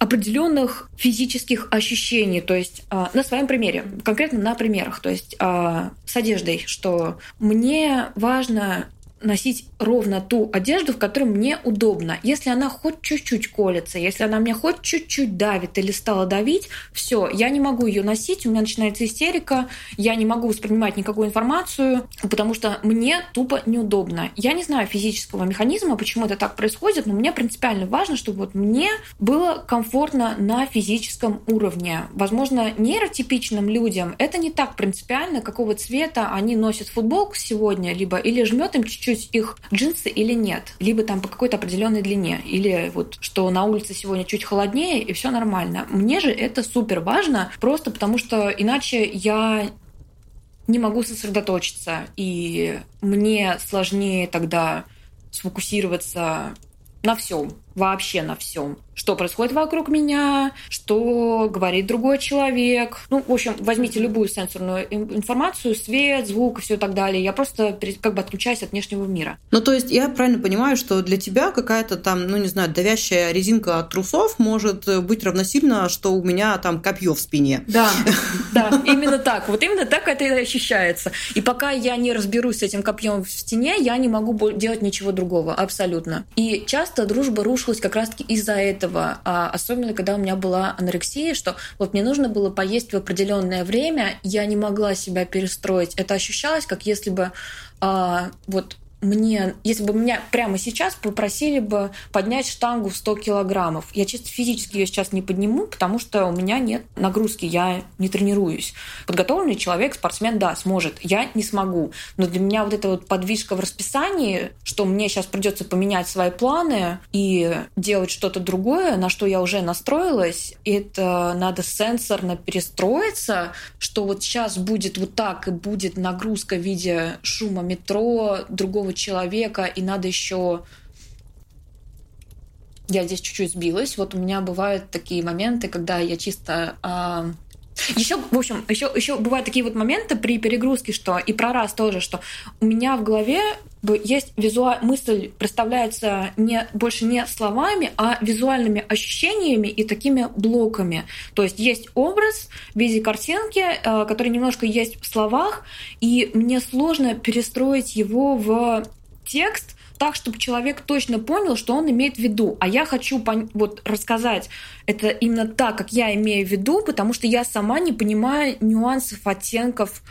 определенных физических ощущений, то есть э, на своем примере, конкретно на примерах, то есть э, с одеждой, что мне важно носить ровно ту одежду, в которой мне удобно. Если она хоть чуть-чуть колется, если она мне хоть чуть-чуть давит или стала давить, все, я не могу ее носить, у меня начинается истерика, я не могу воспринимать никакую информацию, потому что мне тупо неудобно. Я не знаю физического механизма, почему это так происходит, но мне принципиально важно, чтобы вот мне было комфортно на физическом уровне. Возможно, нейротипичным людям это не так принципиально, какого цвета они носят футболку сегодня, либо или жмет им чуть-чуть чуть их джинсы или нет, либо там по какой-то определенной длине, или вот что на улице сегодня чуть холоднее и все нормально. Мне же это супер важно, просто потому что иначе я не могу сосредоточиться, и мне сложнее тогда сфокусироваться на всем, вообще на всем что происходит вокруг меня, что говорит другой человек. Ну, в общем, возьмите любую сенсорную информацию, свет, звук и все так далее. Я просто как бы отключаюсь от внешнего мира. Ну, то есть я правильно понимаю, что для тебя какая-то там, ну, не знаю, давящая резинка от трусов может быть равносильно, что у меня там копье в спине. Да, да, именно так. Вот именно так это и ощущается. И пока я не разберусь с этим копьем в стене, я не могу делать ничего другого, абсолютно. И часто дружба рушилась как раз-таки из-за этого, а особенно когда у меня была анорексия, что вот мне нужно было поесть в определенное время, я не могла себя перестроить. Это ощущалось, как если бы а, вот мне, если бы меня прямо сейчас попросили бы поднять штангу в 100 килограммов, я чисто физически ее сейчас не подниму, потому что у меня нет нагрузки, я не тренируюсь. Подготовленный человек, спортсмен, да, сможет, я не смогу. Но для меня вот эта вот подвижка в расписании, что мне сейчас придется поменять свои планы и делать что-то другое, на что я уже настроилась, это надо сенсорно перестроиться, что вот сейчас будет вот так и будет нагрузка в виде шума метро, другого другого человека, и надо еще я здесь чуть-чуть сбилась. Вот у меня бывают такие моменты, когда я чисто а... Еще, в общем, еще, еще бывают такие вот моменты при перегрузке, что и про раз тоже, что у меня в голове есть визуаль... мысль представляется не, больше не словами, а визуальными ощущениями и такими блоками. То есть есть образ в виде картинки, э, который немножко есть в словах, и мне сложно перестроить его в текст, так, чтобы человек точно понял, что он имеет в виду. А я хочу вот рассказать это именно так, как я имею в виду, потому что я сама не понимаю нюансов, оттенков,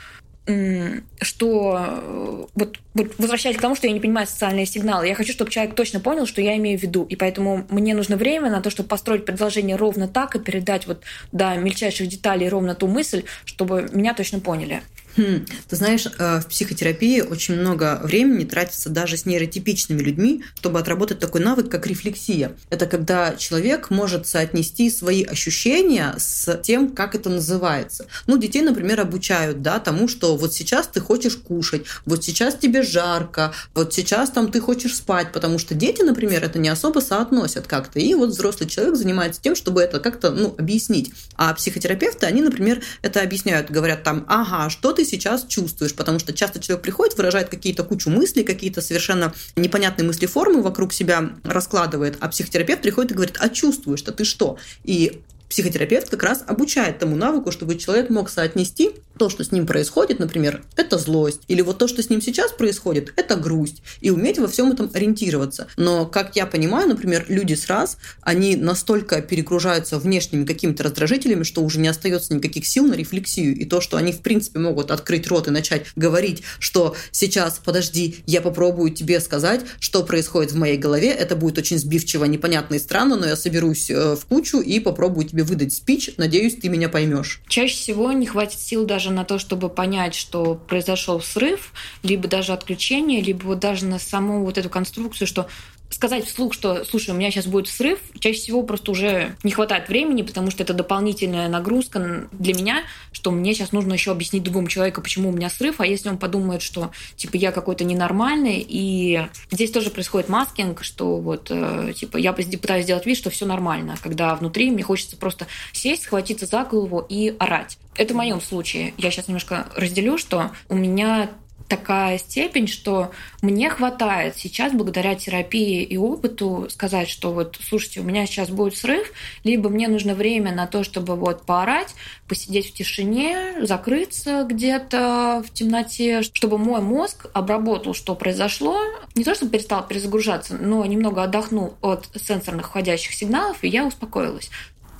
что э, вот, вот возвращаясь к тому, что я не понимаю социальные сигналы, я хочу, чтобы человек точно понял, что я имею в виду, и поэтому мне нужно время на то, чтобы построить предложение ровно так и передать вот до мельчайших деталей ровно ту мысль, чтобы меня точно поняли. Хм, ты знаешь, э, в психотерапии очень много времени тратится даже с нейротипичными людьми, чтобы отработать такой навык, как рефлексия. Это когда человек может соотнести свои ощущения с тем, как это называется. Ну, детей, например, обучают да, тому, что вот сейчас ты хочешь кушать, вот сейчас тебе жарко, вот сейчас там ты хочешь спать, потому что дети, например, это не особо соотносят как-то. И вот взрослый человек занимается тем, чтобы это как-то ну, объяснить. А психотерапевты, они, например, это объясняют, говорят там, ага, что ты сейчас чувствуешь, потому что часто человек приходит, выражает какие-то кучу мыслей, какие-то совершенно непонятные мысли-формы вокруг себя раскладывает, а психотерапевт приходит и говорит, а чувствуешь-то ты что? И психотерапевт как раз обучает тому навыку, чтобы человек мог соотнести то, что с ним происходит, например, это злость, или вот то, что с ним сейчас происходит, это грусть, и уметь во всем этом ориентироваться. Но, как я понимаю, например, люди с раз, они настолько перегружаются внешними какими-то раздражителями, что уже не остается никаких сил на рефлексию, и то, что они, в принципе, могут открыть рот и начать говорить, что сейчас, подожди, я попробую тебе сказать, что происходит в моей голове, это будет очень сбивчиво, непонятно и странно, но я соберусь э, в кучу и попробую тебе выдать спич, надеюсь, ты меня поймешь. Чаще всего не хватит сил даже на то, чтобы понять, что произошел срыв, либо даже отключение, либо вот даже на саму вот эту конструкцию, что сказать вслух, что, слушай, у меня сейчас будет срыв, чаще всего просто уже не хватает времени, потому что это дополнительная нагрузка для меня, что мне сейчас нужно еще объяснить другому человеку, почему у меня срыв, а если он подумает, что типа я какой-то ненормальный, и здесь тоже происходит маскинг, что вот э, типа я пытаюсь сделать вид, что все нормально, когда внутри мне хочется просто сесть, схватиться за голову и орать. Это в моем случае. Я сейчас немножко разделю, что у меня такая степень, что мне хватает сейчас, благодаря терапии и опыту, сказать, что вот, слушайте, у меня сейчас будет срыв, либо мне нужно время на то, чтобы вот поорать, посидеть в тишине, закрыться где-то в темноте, чтобы мой мозг обработал, что произошло. Не то, чтобы перестал перезагружаться, но немного отдохнул от сенсорных входящих сигналов, и я успокоилась.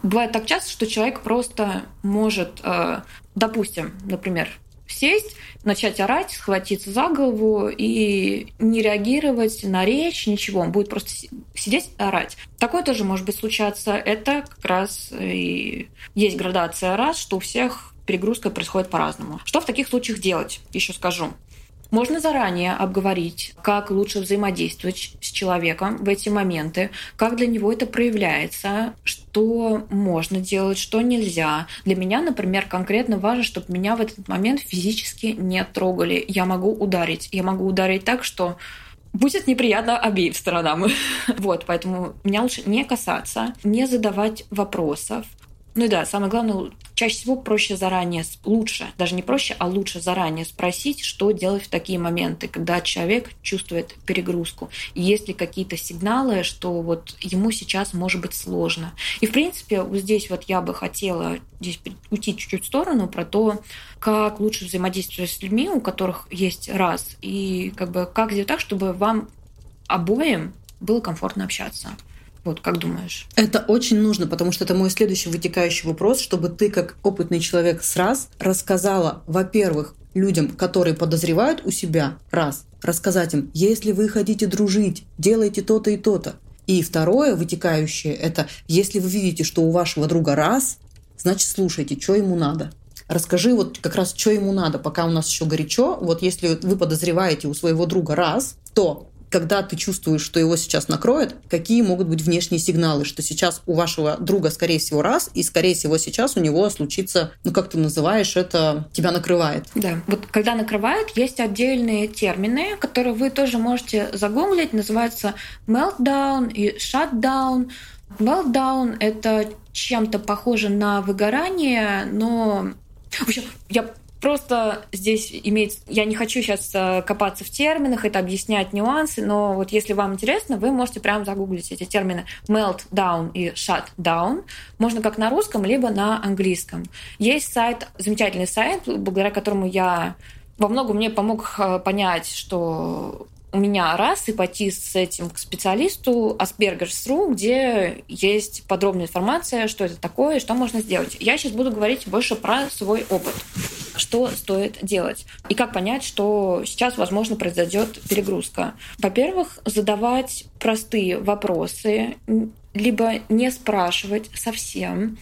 Бывает так часто, что человек просто может, э, допустим, например, сесть, начать орать, схватиться за голову и не реагировать на речь, ничего. Он будет просто сидеть и орать. Такое тоже может быть случаться. Это как раз и есть градация раз, что у всех перегрузка происходит по-разному. Что в таких случаях делать? Еще скажу. Можно заранее обговорить, как лучше взаимодействовать с человеком в эти моменты, как для него это проявляется, что можно делать, что нельзя. Для меня, например, конкретно важно, чтобы меня в этот момент физически не трогали. Я могу ударить. Я могу ударить так, что будет неприятно обеим сторонам. вот, поэтому меня лучше не касаться, не задавать вопросов, ну да, самое главное, чаще всего проще заранее, лучше, даже не проще, а лучше заранее спросить, что делать в такие моменты, когда человек чувствует перегрузку. Есть ли какие-то сигналы, что вот ему сейчас может быть сложно. И в принципе, вот здесь вот я бы хотела здесь уйти чуть-чуть в сторону про то, как лучше взаимодействовать с людьми, у которых есть раз, и как бы как сделать так, чтобы вам обоим было комфортно общаться. Вот как думаешь? Это очень нужно, потому что это мой следующий вытекающий вопрос, чтобы ты, как опытный человек с раз, рассказала, во-первых, людям, которые подозревают у себя, раз, рассказать им, если вы хотите дружить, делайте то-то и то-то. И второе, вытекающее, это если вы видите, что у вашего друга раз, значит, слушайте, что ему надо. Расскажи вот как раз, что ему надо, пока у нас еще горячо. Вот если вы подозреваете у своего друга раз, то когда ты чувствуешь, что его сейчас накроет, какие могут быть внешние сигналы, что сейчас у вашего друга, скорее всего, раз, и, скорее всего, сейчас у него случится, ну, как ты называешь это, тебя накрывает. Да, вот когда накрывает, есть отдельные термины, которые вы тоже можете загуглить, называется meltdown и shutdown. Meltdown — это чем-то похоже на выгорание, но в общем, я Просто здесь имеет... Я не хочу сейчас э, копаться в терминах, это объяснять нюансы, но вот если вам интересно, вы можете прямо загуглить эти термины meltdown и shutdown. Можно как на русском, либо на английском. Есть сайт, замечательный сайт, благодаря которому я во многом мне помог э, понять, что у меня раз и пойти с этим к специалисту Asperger's.ru, где есть подробная информация, что это такое что можно сделать. Я сейчас буду говорить больше про свой опыт. Что стоит делать? И как понять, что сейчас, возможно, произойдет перегрузка? Во-первых, задавать простые вопросы, либо не спрашивать совсем,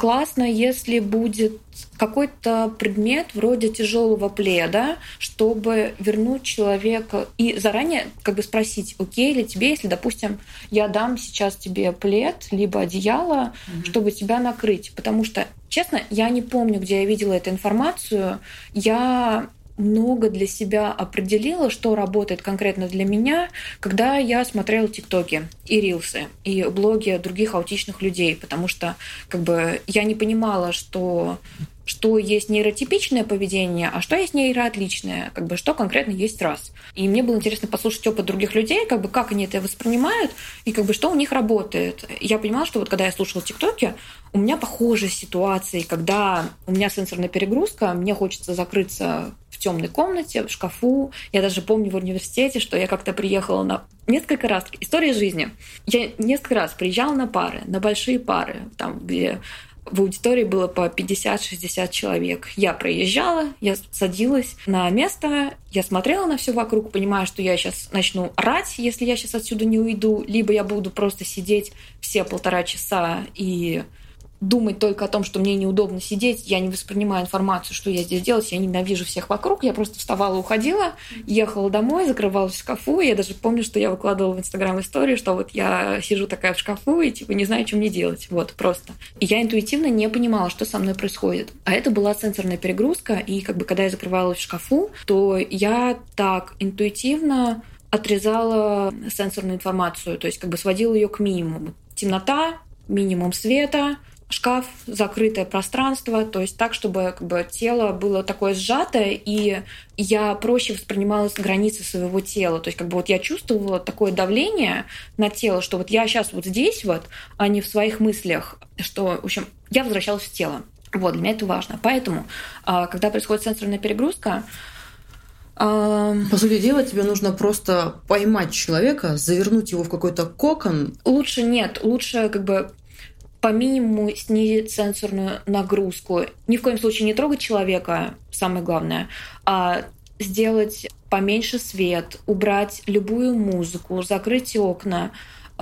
Классно, если будет какой-то предмет вроде тяжелого пледа, чтобы вернуть человека и заранее как бы спросить, окей ли тебе, если, допустим, я дам сейчас тебе плед либо одеяло, mm-hmm. чтобы тебя накрыть, потому что Честно, я не помню, где я видела эту информацию. Я много для себя определила, что работает конкретно для меня, когда я смотрела тиктоки и рилсы, и блоги других аутичных людей, потому что как бы я не понимала, что что есть нейротипичное поведение, а что есть нейроотличное, как бы что конкретно есть раз. И мне было интересно послушать опыт других людей, как бы как они это воспринимают и как бы что у них работает. Я понимала, что вот когда я слушала ТикТоки, у меня похожие ситуации, когда у меня сенсорная перегрузка, мне хочется закрыться в темной комнате, в шкафу. Я даже помню в университете, что я как-то приехала на несколько раз, история жизни. Я несколько раз приезжала на пары, на большие пары, там, где в аудитории было по 50-60 человек. Я проезжала, я садилась на место, я смотрела на все вокруг, понимая, что я сейчас начну орать, если я сейчас отсюда не уйду, либо я буду просто сидеть все полтора часа и думать только о том, что мне неудобно сидеть, я не воспринимаю информацию, что я здесь делать, я ненавижу всех вокруг, я просто вставала, уходила, ехала домой, закрывалась в шкафу, я даже помню, что я выкладывала в Инстаграм историю, что вот я сижу такая в шкафу и типа не знаю, что мне делать, вот просто. И я интуитивно не понимала, что со мной происходит. А это была сенсорная перегрузка, и как бы когда я закрывалась в шкафу, то я так интуитивно отрезала сенсорную информацию, то есть как бы сводила ее к минимуму. Темнота, минимум света, шкаф, закрытое пространство, то есть так, чтобы как бы, тело было такое сжатое, и я проще воспринимала границы своего тела. То есть как бы вот я чувствовала такое давление на тело, что вот я сейчас вот здесь вот, а не в своих мыслях, что, в общем, я возвращалась в тело. Вот, для меня это важно. Поэтому, а, когда происходит сенсорная перегрузка, по сути дела, тебе нужно просто поймать человека, завернуть его в какой-то кокон. Лучше нет, лучше как бы по минимуму снизить сенсорную нагрузку. Ни в коем случае не трогать человека, самое главное, а сделать поменьше свет, убрать любую музыку, закрыть окна,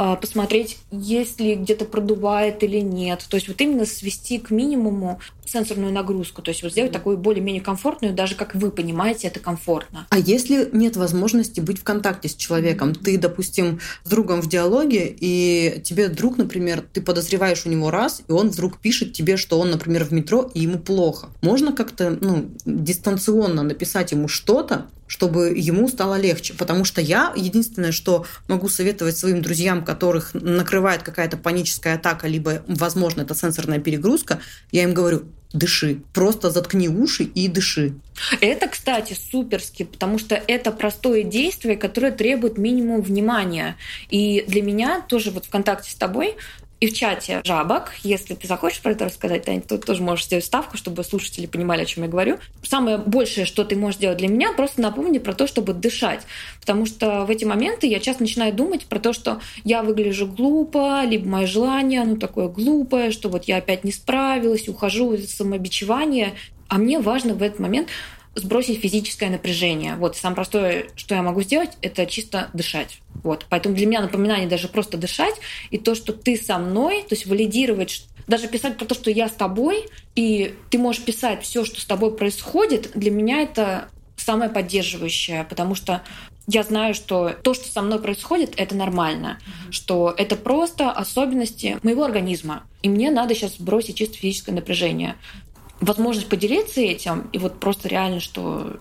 а, посмотреть, есть ли где-то продувает или нет. То есть вот именно свести к минимуму сенсорную нагрузку, то есть вот сделать такую более-менее комфортную, даже как вы понимаете, это комфортно. А если нет возможности быть в контакте с человеком, ты, допустим, с другом в диалоге, и тебе друг, например, ты подозреваешь у него раз, и он вдруг пишет тебе, что он, например, в метро, и ему плохо. Можно как-то ну, дистанционно написать ему что-то, чтобы ему стало легче. Потому что я единственное, что могу советовать своим друзьям, которых накрывает какая-то паническая атака, либо, возможно, это сенсорная перегрузка, я им говорю, дыши. Просто заткни уши и дыши. Это, кстати, суперски, потому что это простое действие, которое требует минимум внимания. И для меня тоже вот в контакте с тобой и в чате жабок, если ты захочешь про это рассказать, Тань, то тоже можешь сделать ставку, чтобы слушатели понимали, о чем я говорю. Самое большее, что ты можешь делать для меня, просто напомни про то, чтобы дышать. Потому что в эти моменты я часто начинаю думать про то, что я выгляжу глупо, либо мое желание, оно такое глупое, что вот я опять не справилась, ухожу из самобичевания. А мне важно в этот момент сбросить физическое напряжение. Вот самое простое, что я могу сделать, это чисто дышать. Вот. Поэтому для меня напоминание даже просто дышать и то, что ты со мной, то есть валидировать, даже писать про то, что я с тобой, и ты можешь писать все, что с тобой происходит, для меня это самое поддерживающее, потому что я знаю, что то, что со мной происходит, это нормально, mm-hmm. что это просто особенности моего организма. И мне надо сейчас сбросить чисто физическое напряжение возможность поделиться этим, и вот просто реально, что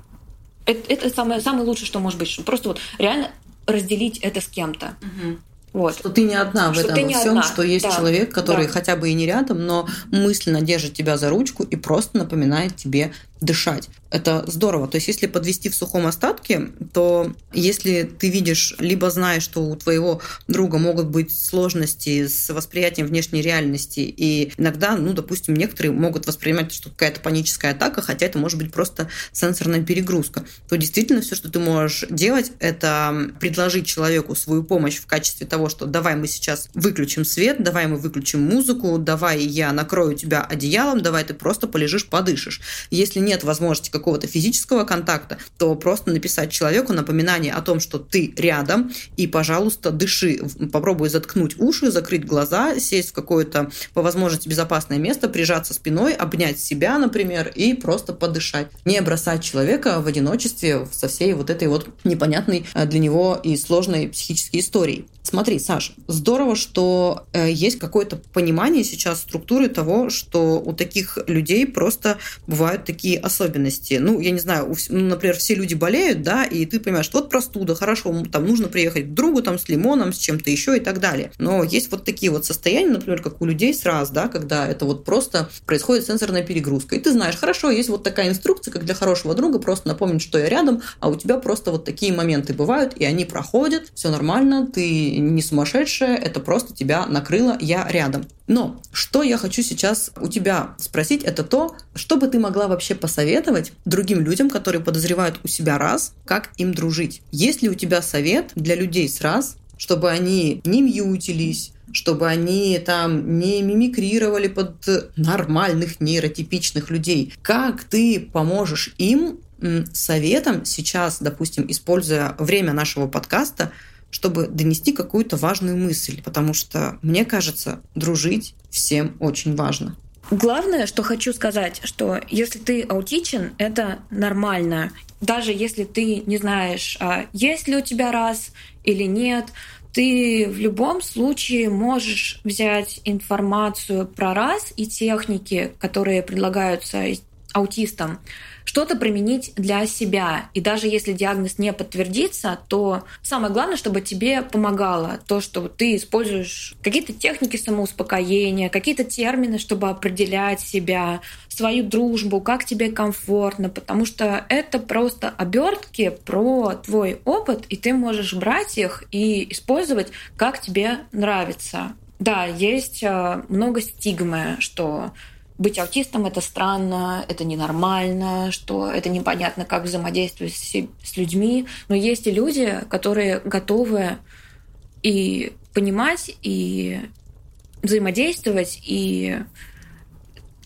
это, это самое, самое лучшее, что может быть, что просто вот реально разделить это с кем-то. Угу. Вот. Что ты не одна в что этом во всем, одна. что есть да. человек, который да. хотя бы и не рядом, но мысленно держит тебя за ручку и просто напоминает тебе дышать. Это здорово. То есть, если подвести в сухом остатке, то если ты видишь, либо знаешь, что у твоего друга могут быть сложности с восприятием внешней реальности, и иногда, ну, допустим, некоторые могут воспринимать, что какая-то паническая атака, хотя это может быть просто сенсорная перегрузка, то действительно все, что ты можешь делать, это предложить человеку свою помощь в качестве того, что давай мы сейчас выключим свет, давай мы выключим музыку, давай я накрою тебя одеялом, давай ты просто полежишь, подышишь. Если нет возможности какого-то физического контакта, то просто написать человеку напоминание о том, что ты рядом, и, пожалуйста, дыши. Попробуй заткнуть уши, закрыть глаза, сесть в какое-то, по возможности, безопасное место, прижаться спиной, обнять себя, например, и просто подышать. Не бросать человека в одиночестве со всей вот этой вот непонятной э, для него и сложной психической историей. Смотри, Саша, здорово, что э, есть какое-то понимание сейчас структуры того, что у таких людей просто бывают такие особенности. Ну, я не знаю, у, ну, например, все люди болеют, да, и ты понимаешь, вот простуда, хорошо, там нужно приехать к другу там с лимоном, с чем-то еще и так далее. Но есть вот такие вот состояния, например, как у людей сразу, да, когда это вот просто происходит сенсорная перегрузка. И ты знаешь, хорошо, есть вот такая инструкция, как для хорошего друга, просто напомнить, что я рядом, а у тебя просто вот такие моменты бывают, и они проходят, все нормально, ты не сумасшедшая, это просто тебя накрыло, я рядом. Но что я хочу сейчас у тебя спросить, это то, что бы ты могла вообще посоветовать другим людям, которые подозревают у себя раз, как им дружить. Есть ли у тебя совет для людей с раз, чтобы они не мьютились, чтобы они там не мимикрировали под нормальных нейротипичных людей. Как ты поможешь им советом сейчас, допустим, используя время нашего подкаста, чтобы донести какую-то важную мысль, потому что, мне кажется, дружить всем очень важно. Главное, что хочу сказать, что если ты аутичен, это нормально. Даже если ты не знаешь, а есть ли у тебя раз или нет, ты в любом случае можешь взять информацию про раз и техники, которые предлагаются аутистам, что-то применить для себя. И даже если диагноз не подтвердится, то самое главное, чтобы тебе помогало то, что ты используешь какие-то техники самоуспокоения, какие-то термины, чтобы определять себя, свою дружбу, как тебе комфортно, потому что это просто обертки про твой опыт, и ты можешь брать их и использовать, как тебе нравится. Да, есть э, много стигмы, что быть аутистом это странно, это ненормально, что это непонятно, как взаимодействовать с, с людьми. Но есть и люди, которые готовы и понимать, и взаимодействовать, и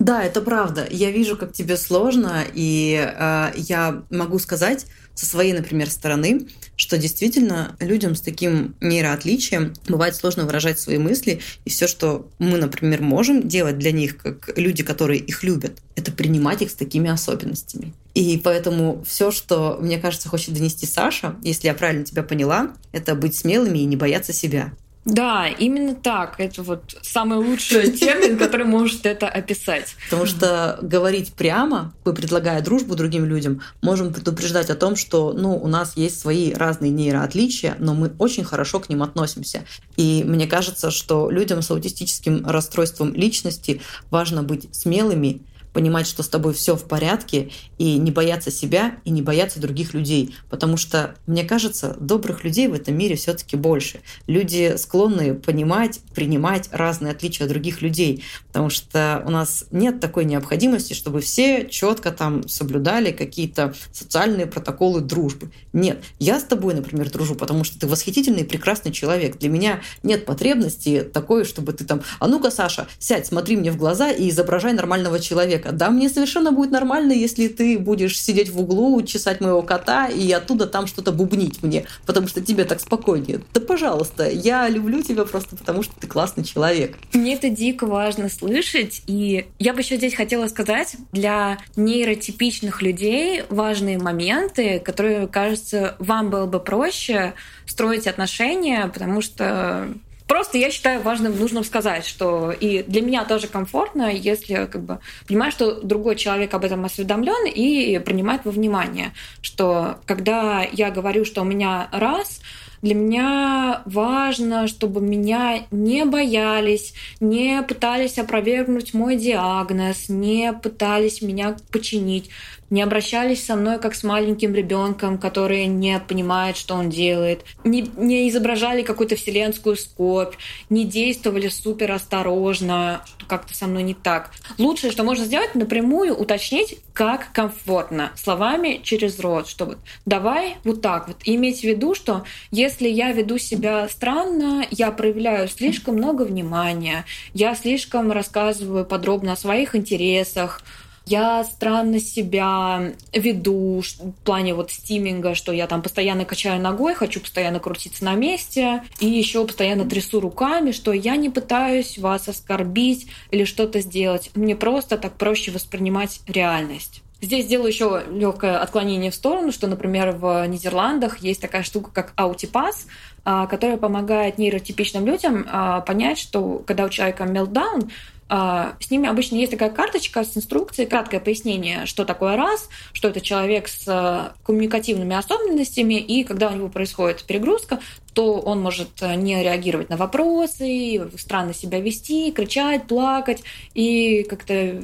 да, это правда. Я вижу, как тебе сложно, и э, я могу сказать со своей, например, стороны, что действительно людям с таким нейроотличием бывает сложно выражать свои мысли, и все, что мы, например, можем делать для них, как люди, которые их любят, это принимать их с такими особенностями. И поэтому все, что, мне кажется, хочет донести Саша, если я правильно тебя поняла, это быть смелыми и не бояться себя. Да, именно так. Это вот самый лучший термин, который может это описать. Потому что говорить прямо, мы предлагая дружбу другим людям, можем предупреждать о том, что ну, у нас есть свои разные нейроотличия, но мы очень хорошо к ним относимся. И мне кажется, что людям с аутистическим расстройством личности важно быть смелыми понимать, что с тобой все в порядке, и не бояться себя, и не бояться других людей. Потому что, мне кажется, добрых людей в этом мире все-таки больше. Люди склонны понимать, принимать разные отличия от других людей. Потому что у нас нет такой необходимости, чтобы все четко там соблюдали какие-то социальные протоколы дружбы. Нет, я с тобой, например, дружу, потому что ты восхитительный и прекрасный человек. Для меня нет потребности такой, чтобы ты там, а ну-ка, Саша, сядь, смотри мне в глаза и изображай нормального человека человека. Да, мне совершенно будет нормально, если ты будешь сидеть в углу, чесать моего кота и оттуда там что-то бубнить мне, потому что тебе так спокойнее. Да, пожалуйста, я люблю тебя просто потому, что ты классный человек. Мне это дико важно слышать, и я бы еще здесь хотела сказать, для нейротипичных людей важные моменты, которые, кажется, вам было бы проще строить отношения, потому что Просто я считаю важным, нужным сказать, что и для меня тоже комфортно, если как бы понимаю, что другой человек об этом осведомлен и принимает во внимание, что когда я говорю, что у меня раз, для меня важно, чтобы меня не боялись, не пытались опровергнуть мой диагноз, не пытались меня починить, не обращались со мной как с маленьким ребенком, который не понимает, что он делает, не, не изображали какую-то вселенскую скорбь, не действовали супер осторожно, что как-то со мной не так. Лучшее, что можно сделать, напрямую уточнить, как комфортно, словами через рот, чтобы давай вот так вот. И иметь в виду, что если я веду себя странно, я проявляю слишком много внимания, я слишком рассказываю подробно о своих интересах, я странно себя веду в плане вот стиминга, что я там постоянно качаю ногой, хочу постоянно крутиться на месте, и еще постоянно трясу руками, что я не пытаюсь вас оскорбить или что-то сделать. Мне просто так проще воспринимать реальность. Здесь сделаю еще легкое отклонение в сторону, что, например, в Нидерландах есть такая штука, как аутипас, а, которая помогает нейротипичным людям а, понять, что когда у человека мелтдаун, а, с ними обычно есть такая карточка с инструкцией, краткое пояснение, что такое раз, что это человек с коммуникативными особенностями, и когда у него происходит перегрузка, то он может не реагировать на вопросы, странно себя вести, кричать, плакать и как-то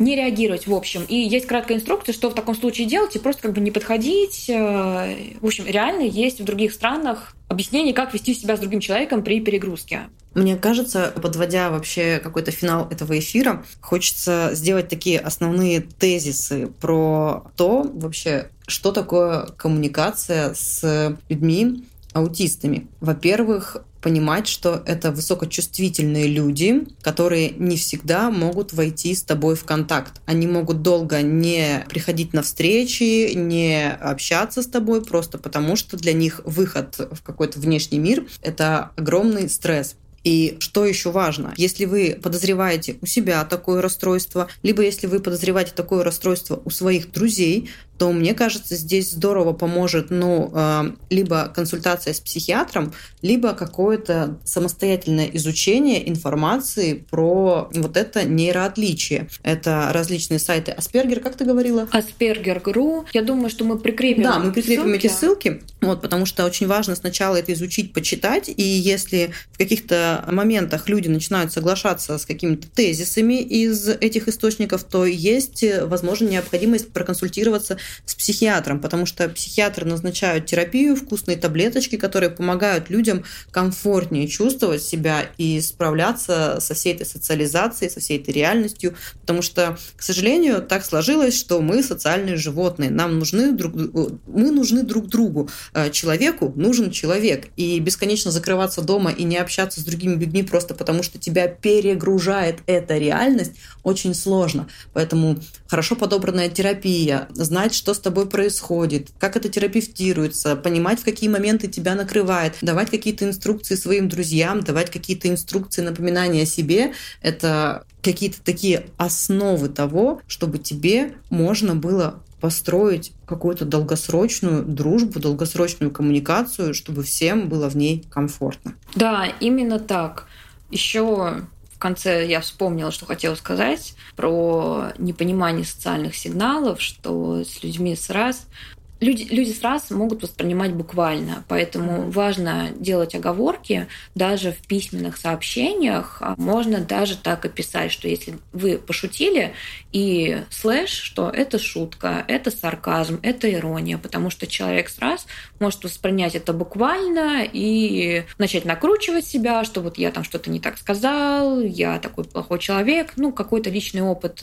не реагировать в общем. И есть краткая инструкция, что в таком случае делать, и просто как бы не подходить. Э, в общем, реально есть в других странах объяснение, как вести себя с другим человеком при перегрузке. Мне кажется, подводя вообще какой-то финал этого эфира, хочется сделать такие основные тезисы про то вообще, что такое коммуникация с людьми, аутистами. Во-первых, понимать, что это высокочувствительные люди, которые не всегда могут войти с тобой в контакт. Они могут долго не приходить на встречи, не общаться с тобой, просто потому что для них выход в какой-то внешний мир — это огромный стресс. И что еще важно, если вы подозреваете у себя такое расстройство, либо если вы подозреваете такое расстройство у своих друзей, то мне кажется, здесь здорово поможет, ну, э, либо консультация с психиатром, либо какое-то самостоятельное изучение информации про вот это нейроотличие. Это различные сайты Аспергер, как ты говорила? Аспергер.ру. Я думаю, что мы прикрепим Да, мы прикрепим ссылки. эти ссылки, вот, потому что очень важно сначала это изучить, почитать, и если в каких-то моментах люди начинают соглашаться с какими-то тезисами из этих источников, то есть, возможно, необходимость проконсультироваться с психиатром, потому что психиатры назначают терапию, вкусные таблеточки, которые помогают людям комфортнее чувствовать себя и справляться со всей этой социализацией, со всей этой реальностью, потому что, к сожалению, так сложилось, что мы социальные животные, нам нужны друг, мы нужны друг другу, э, человеку нужен человек, и бесконечно закрываться дома и не общаться с другими людьми просто потому, что тебя перегружает эта реальность, очень сложно. Поэтому хорошо подобранная терапия, знать, что с тобой происходит, как это терапевтируется, понимать, в какие моменты тебя накрывает, давать какие-то инструкции своим друзьям, давать какие-то инструкции, напоминания о себе. Это какие-то такие основы того, чтобы тебе можно было построить какую-то долгосрочную дружбу, долгосрочную коммуникацию, чтобы всем было в ней комфортно. Да, именно так. Еще конце я вспомнила, что хотела сказать про непонимание социальных сигналов, что с людьми с раз люди, люди с раз могут воспринимать буквально, поэтому важно делать оговорки даже в письменных сообщениях. А можно даже так описать, что если вы пошутили и слэш, что это шутка, это сарказм, это ирония, потому что человек с раз может воспринять это буквально и начать накручивать себя, что вот я там что-то не так сказал, я такой плохой человек, ну какой-то личный опыт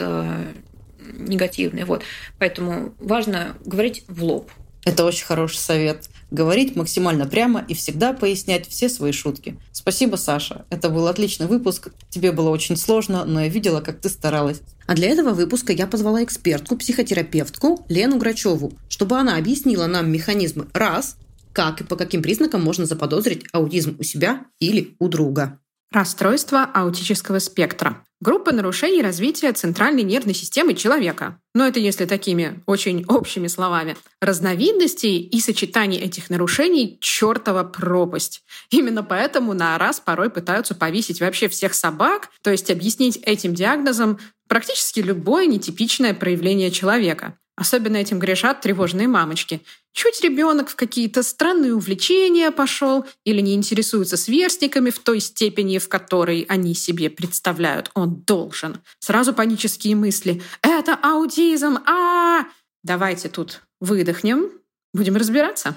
негативный. Вот. Поэтому важно говорить в лоб. Это очень хороший совет. Говорить максимально прямо и всегда пояснять все свои шутки. Спасибо, Саша. Это был отличный выпуск. Тебе было очень сложно, но я видела, как ты старалась. А для этого выпуска я позвала экспертку, психотерапевтку Лену Грачеву, чтобы она объяснила нам механизмы раз, как и по каким признакам можно заподозрить аутизм у себя или у друга. Расстройство аутического спектра. Группа нарушений развития центральной нервной системы человека. Но это если такими очень общими словами. Разновидностей и сочетаний этих нарушений – чертова пропасть. Именно поэтому на раз порой пытаются повесить вообще всех собак, то есть объяснить этим диагнозом практически любое нетипичное проявление человека. Особенно этим грешат тревожные мамочки. Чуть ребенок в какие-то странные увлечения пошел или не интересуется сверстниками в той степени, в которой они себе представляют, он должен. Сразу панические мысли. Это аутизм! а, -а, -а! Давайте тут выдохнем, будем разбираться.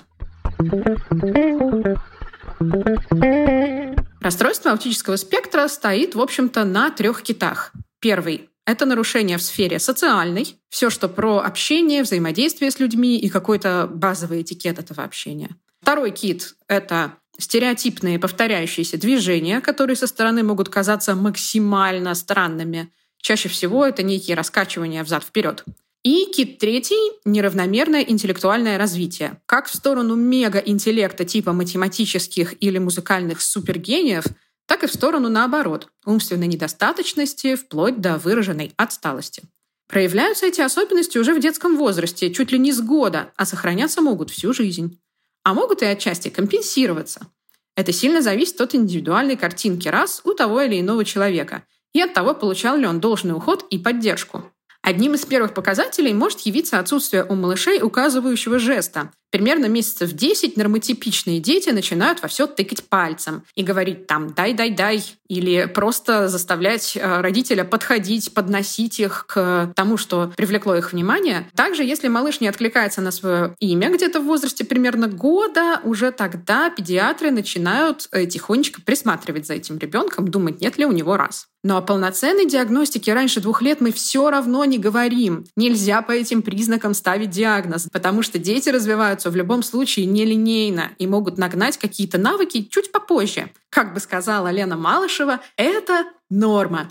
Расстройство аутического спектра стоит, в общем-то, на трех китах. Первый это нарушение в сфере социальной, все, что про общение, взаимодействие с людьми и какой-то базовый этикет этого общения. Второй кит — это стереотипные повторяющиеся движения, которые со стороны могут казаться максимально странными. Чаще всего это некие раскачивания взад-вперед. И кит третий — неравномерное интеллектуальное развитие. Как в сторону мега-интеллекта типа математических или музыкальных супергениев, так и в сторону наоборот — умственной недостаточности вплоть до выраженной отсталости. Проявляются эти особенности уже в детском возрасте, чуть ли не с года, а сохраняться могут всю жизнь. А могут и отчасти компенсироваться. Это сильно зависит от индивидуальной картинки раз у того или иного человека и от того, получал ли он должный уход и поддержку. Одним из первых показателей может явиться отсутствие у малышей указывающего жеста. Примерно месяцев 10 нормотипичные дети начинают во все тыкать пальцем и говорить там «дай-дай-дай» или просто заставлять э, родителя подходить, подносить их к тому, что привлекло их внимание. Также, если малыш не откликается на свое имя где-то в возрасте примерно года, уже тогда педиатры начинают э, тихонечко присматривать за этим ребенком, думать, нет ли у него раз. Но о полноценной диагностике раньше двух лет мы все равно не говорим. Нельзя по этим признакам ставить диагноз, потому что дети развиваются в любом случае нелинейно и могут нагнать какие-то навыки чуть попозже. Как бы сказала Лена Малышева, это норма.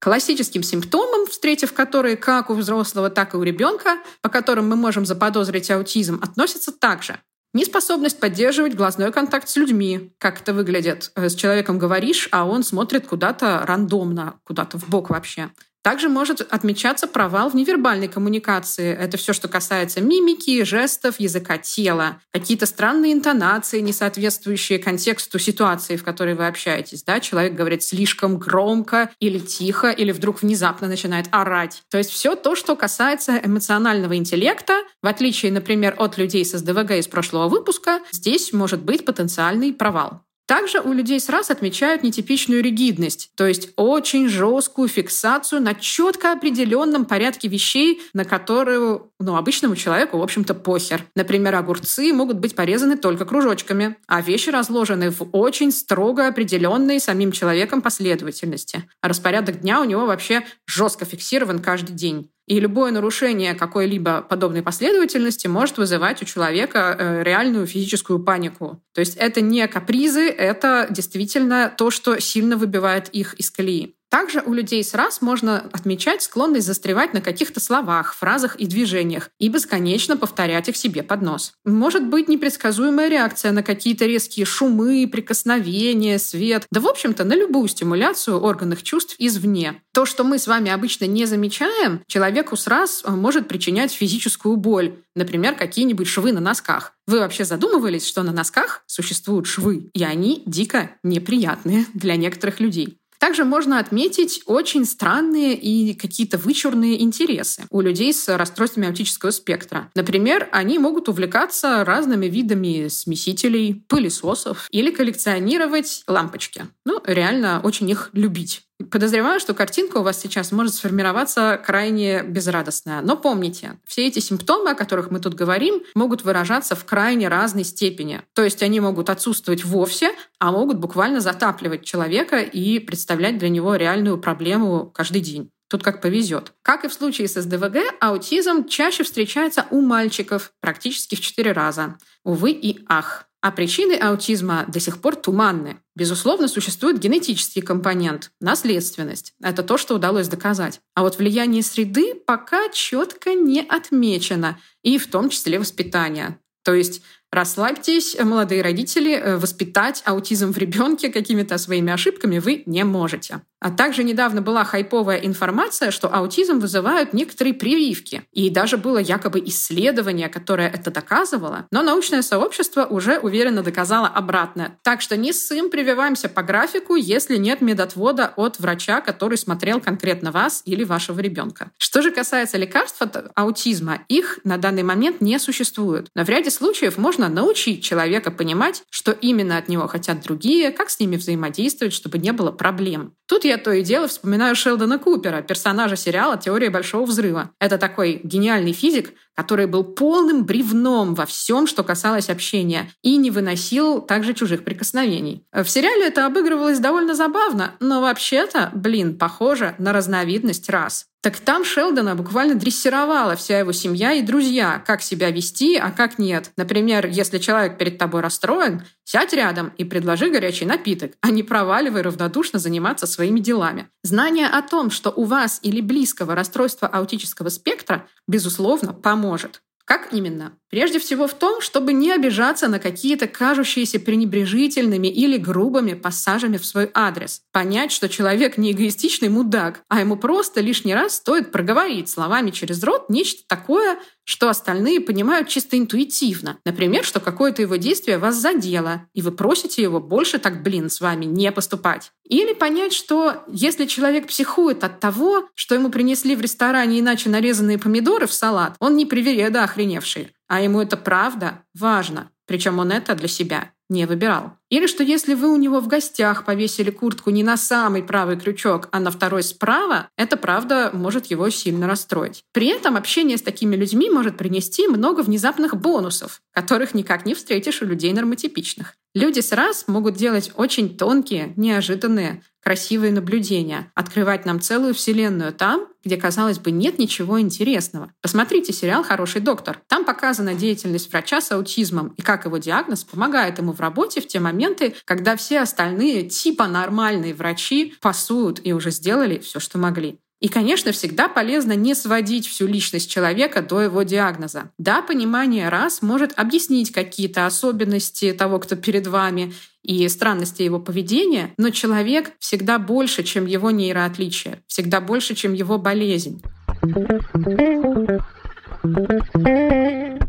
Классическим симптомом, встретив которые как у взрослого, так и у ребенка, по которым мы можем заподозрить аутизм, относятся также Неспособность поддерживать глазной контакт с людьми. Как это выглядит? С человеком говоришь, а он смотрит куда-то рандомно, куда-то в бок вообще. Также может отмечаться провал в невербальной коммуникации. Это все, что касается мимики, жестов, языка тела. Какие-то странные интонации, не соответствующие контексту ситуации, в которой вы общаетесь. Да? Человек говорит слишком громко или тихо, или вдруг внезапно начинает орать. То есть все то, что касается эмоционального интеллекта, в отличие, например, от людей с СДВГ из прошлого выпуска, здесь может быть потенциальный провал. Также у людей с раз отмечают нетипичную ригидность, то есть очень жесткую фиксацию на четко определенном порядке вещей, на которую ну, обычному человеку, в общем-то, похер. Например, огурцы могут быть порезаны только кружочками, а вещи разложены в очень строго определенной самим человеком последовательности. А распорядок дня у него вообще жестко фиксирован каждый день. И любое нарушение какой-либо подобной последовательности может вызывать у человека э, реальную физическую панику. То есть это не капризы, это действительно то, что сильно выбивает их из колеи. Также у людей с раз можно отмечать склонность застревать на каких-то словах, фразах и движениях и бесконечно повторять их себе под нос. Может быть непредсказуемая реакция на какие-то резкие шумы, прикосновения, свет. Да, в общем-то, на любую стимуляцию органов чувств извне. То, что мы с вами обычно не замечаем, человеку с раз э, может причинять физическую боль. Например, какие-нибудь швы на носках. Вы вообще задумывались, что на носках существуют швы, и они дико неприятные для некоторых людей? Также можно отметить очень странные и какие-то вычурные интересы у людей с расстройствами аутического спектра. Например, они могут увлекаться разными видами смесителей, пылесосов или коллекционировать лампочки. Ну, реально очень их любить. Подозреваю, что картинка у вас сейчас может сформироваться крайне безрадостная. Но помните, все эти симптомы, о которых мы тут говорим, могут выражаться в крайне разной степени. То есть они могут отсутствовать вовсе, а могут буквально затапливать человека и представлять для него реальную проблему каждый день. Тут как повезет. Как и в случае с СДВГ, аутизм чаще встречается у мальчиков, практически в четыре раза. Увы и ах. А причины аутизма до сих пор туманны. Безусловно, существует генетический компонент, наследственность. Это то, что удалось доказать. А вот влияние среды пока четко не отмечено, и в том числе воспитание. То есть Расслабьтесь, молодые родители, э, воспитать аутизм в ребенке какими-то своими ошибками вы не можете. А также недавно была хайповая информация, что аутизм вызывают некоторые прививки. И даже было якобы исследование, которое это доказывало. Но научное сообщество уже уверенно доказало обратное. Так что не ссым прививаемся по графику, если нет медотвода от врача, который смотрел конкретно вас или вашего ребенка. Что же касается лекарств от аутизма, их на данный момент не существует. Но в ряде случаев можно научить человека понимать, что именно от него хотят другие, как с ними взаимодействовать, чтобы не было проблем. Тут я то и дело вспоминаю Шелдона Купера, персонажа сериала «Теория большого взрыва». Это такой гениальный физик, который был полным бревном во всем, что касалось общения, и не выносил также чужих прикосновений. В сериале это обыгрывалось довольно забавно, но вообще-то, блин, похоже на разновидность раз. Так там Шелдона буквально дрессировала вся его семья и друзья, как себя вести, а как нет. Например, если человек перед тобой расстроен, сядь рядом и предложи горячий напиток, а не проваливай равнодушно заниматься своими делами. Знание о том, что у вас или близкого расстройства аутического спектра, безусловно, поможет. Как именно? Прежде всего в том, чтобы не обижаться на какие-то кажущиеся пренебрежительными или грубыми пассажами в свой адрес. Понять, что человек не эгоистичный мудак, а ему просто лишний раз стоит проговорить словами через рот нечто такое, что остальные понимают чисто интуитивно. Например, что какое-то его действие вас задело, и вы просите его больше так, блин, с вами не поступать. Или понять, что если человек психует от того, что ему принесли в ресторане иначе нарезанные помидоры в салат, он не привереда охреневший. А ему это правда важно. Причем он это для себя не выбирал. Или что если вы у него в гостях повесили куртку не на самый правый крючок, а на второй справа, это правда может его сильно расстроить. При этом общение с такими людьми может принести много внезапных бонусов, которых никак не встретишь у людей нормотипичных. Люди с раз могут делать очень тонкие, неожиданные, красивые наблюдения, открывать нам целую вселенную там, где, казалось бы, нет ничего интересного. Посмотрите сериал «Хороший доктор». Там показана деятельность врача с аутизмом и как его диагноз помогает ему в работе в те моменты, когда все остальные типа нормальные врачи пасуют и уже сделали все, что могли. И, конечно, всегда полезно не сводить всю личность человека до его диагноза. Да, понимание раз может объяснить какие-то особенности того, кто перед вами, и странности его поведения, но человек всегда больше, чем его нейроотличие, всегда больше, чем его болезнь.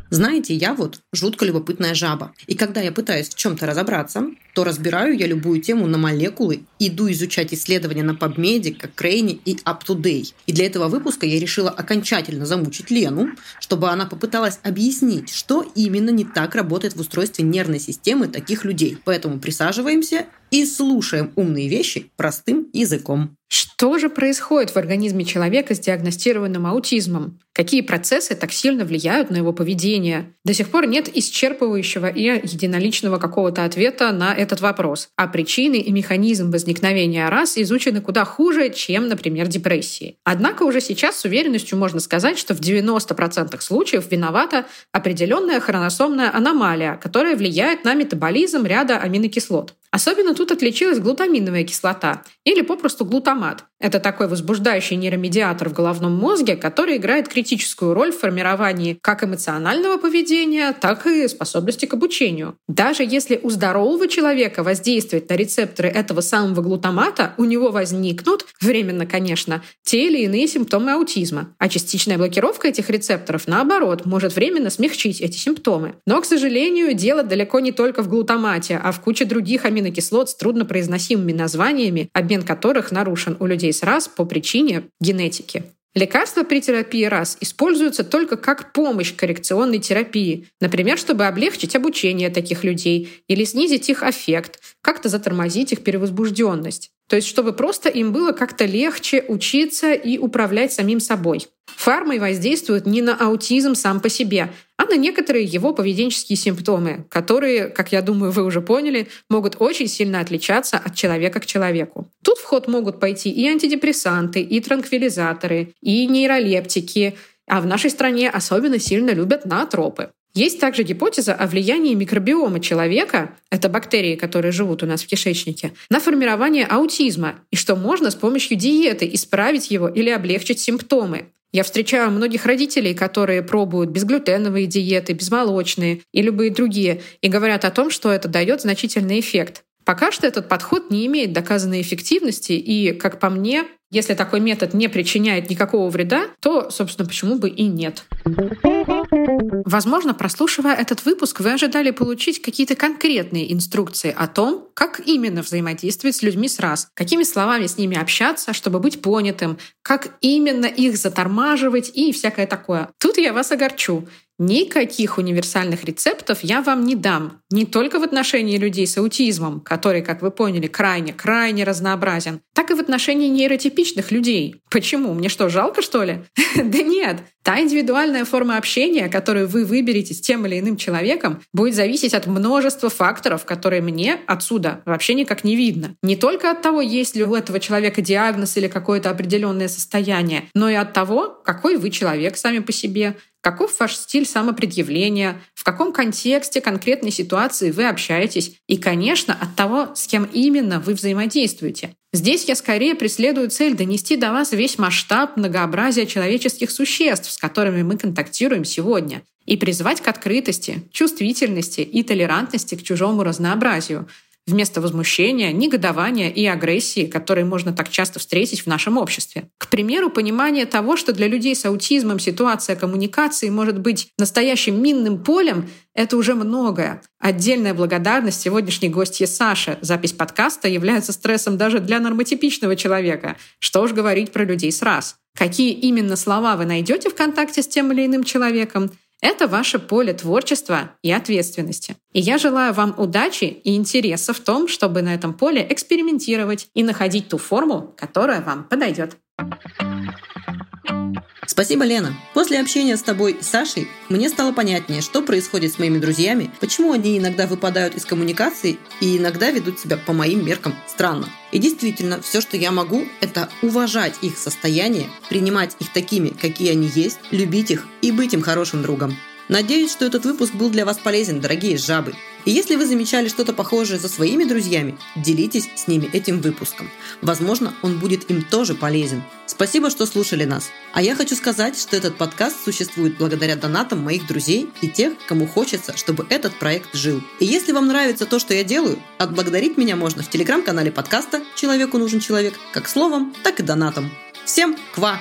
Знаете, я вот жутко любопытная жаба. И когда я пытаюсь в чем-то разобраться, то разбираю я любую тему на молекулы, иду изучать исследования на PubMed, как Крейни и UpToDay. И для этого выпуска я решила окончательно замучить Лену, чтобы она попыталась объяснить, что именно не так работает в устройстве нервной системы таких людей. Поэтому присаживаемся и слушаем умные вещи простым языком. Что же происходит в организме человека с диагностированным аутизмом? Какие процессы так сильно влияют на его поведение? До сих пор нет исчерпывающего и единоличного какого-то ответа на этот вопрос. А причины и механизм возникновения рас изучены куда хуже, чем, например, депрессии. Однако уже сейчас с уверенностью можно сказать, что в 90% случаев виновата определенная хроносомная аномалия, которая влияет на метаболизм ряда аминокислот. Особенно тут отличилась глутаминовая кислота или попросту глутамат. Это такой возбуждающий нейромедиатор в головном мозге, который играет критическую роль в формировании как эмоционального поведения, так и способности к обучению. Даже если у здорового человека воздействовать на рецепторы этого самого глутамата, у него возникнут, временно, конечно, те или иные симптомы аутизма. А частичная блокировка этих рецепторов, наоборот, может временно смягчить эти симптомы. Но, к сожалению, дело далеко не только в глутамате, а в куче других аминокислот с труднопроизносимыми названиями, обмен которых нарушен у людей с РАС по причине генетики. Лекарства при терапии РАС используются только как помощь коррекционной терапии, например, чтобы облегчить обучение таких людей или снизить их аффект, как-то затормозить их перевозбужденность. То есть, чтобы просто им было как-то легче учиться и управлять самим собой. Фармой воздействуют не на аутизм сам по себе, а на некоторые его поведенческие симптомы, которые, как я думаю, вы уже поняли, могут очень сильно отличаться от человека к человеку. Тут в ход могут пойти и антидепрессанты, и транквилизаторы, и нейролептики, а в нашей стране особенно сильно любят наотропы. Есть также гипотеза о влиянии микробиома человека, это бактерии, которые живут у нас в кишечнике, на формирование аутизма, и что можно с помощью диеты исправить его или облегчить симптомы. Я встречаю многих родителей, которые пробуют безглютеновые диеты, безмолочные и любые другие, и говорят о том, что это дает значительный эффект. Пока что этот подход не имеет доказанной эффективности, и, как по мне, если такой метод не причиняет никакого вреда, то, собственно, почему бы и нет. Возможно, прослушивая этот выпуск, вы ожидали получить какие-то конкретные инструкции о том, как именно взаимодействовать с людьми с раз, какими словами с ними общаться, чтобы быть понятым, как именно их затормаживать и всякое такое. Тут я вас огорчу. Никаких универсальных рецептов я вам не дам. Не только в отношении людей с аутизмом, который, как вы поняли, крайне-крайне разнообразен, так и в отношении нейротипичных людей. Почему? Мне что, жалко, что ли? Да нет. Та индивидуальная форма общения, которую вы выберете с тем или иным человеком, будет зависеть от множества факторов, которые мне отсюда вообще никак не видно. Не только от того, есть ли у этого человека диагноз или какое-то определенное состояние, но и от того, какой вы человек сами по себе, Каков ваш стиль самопредъявления? В каком контексте конкретной ситуации вы общаетесь? И, конечно, от того, с кем именно вы взаимодействуете. Здесь я скорее преследую цель донести до вас весь масштаб многообразия человеческих существ, с которыми мы контактируем сегодня, и призвать к открытости, чувствительности и толерантности к чужому разнообразию — вместо возмущения, негодования и агрессии, которые можно так часто встретить в нашем обществе. К примеру, понимание того, что для людей с аутизмом ситуация коммуникации может быть настоящим минным полем, это уже многое. Отдельная благодарность сегодняшней гостье Саше. Запись подкаста является стрессом даже для нормотипичного человека. Что уж говорить про людей с раз. Какие именно слова вы найдете в контакте с тем или иным человеком — это ваше поле творчества и ответственности. И я желаю вам удачи и интереса в том, чтобы на этом поле экспериментировать и находить ту форму, которая вам подойдет. Спасибо, Лена. После общения с тобой и Сашей мне стало понятнее, что происходит с моими друзьями, почему они иногда выпадают из коммуникации и иногда ведут себя по моим меркам странно. И действительно, все, что я могу, это уважать их состояние, принимать их такими, какие они есть, любить их и быть им хорошим другом. Надеюсь, что этот выпуск был для вас полезен, дорогие жабы. И если вы замечали что-то похожее за своими друзьями, делитесь с ними этим выпуском. Возможно, он будет им тоже полезен. Спасибо, что слушали нас. А я хочу сказать, что этот подкаст существует благодаря донатам моих друзей и тех, кому хочется, чтобы этот проект жил. И если вам нравится то, что я делаю, отблагодарить меня можно в телеграм-канале подкаста «Человеку нужен человек» как словом, так и донатом. Всем ква!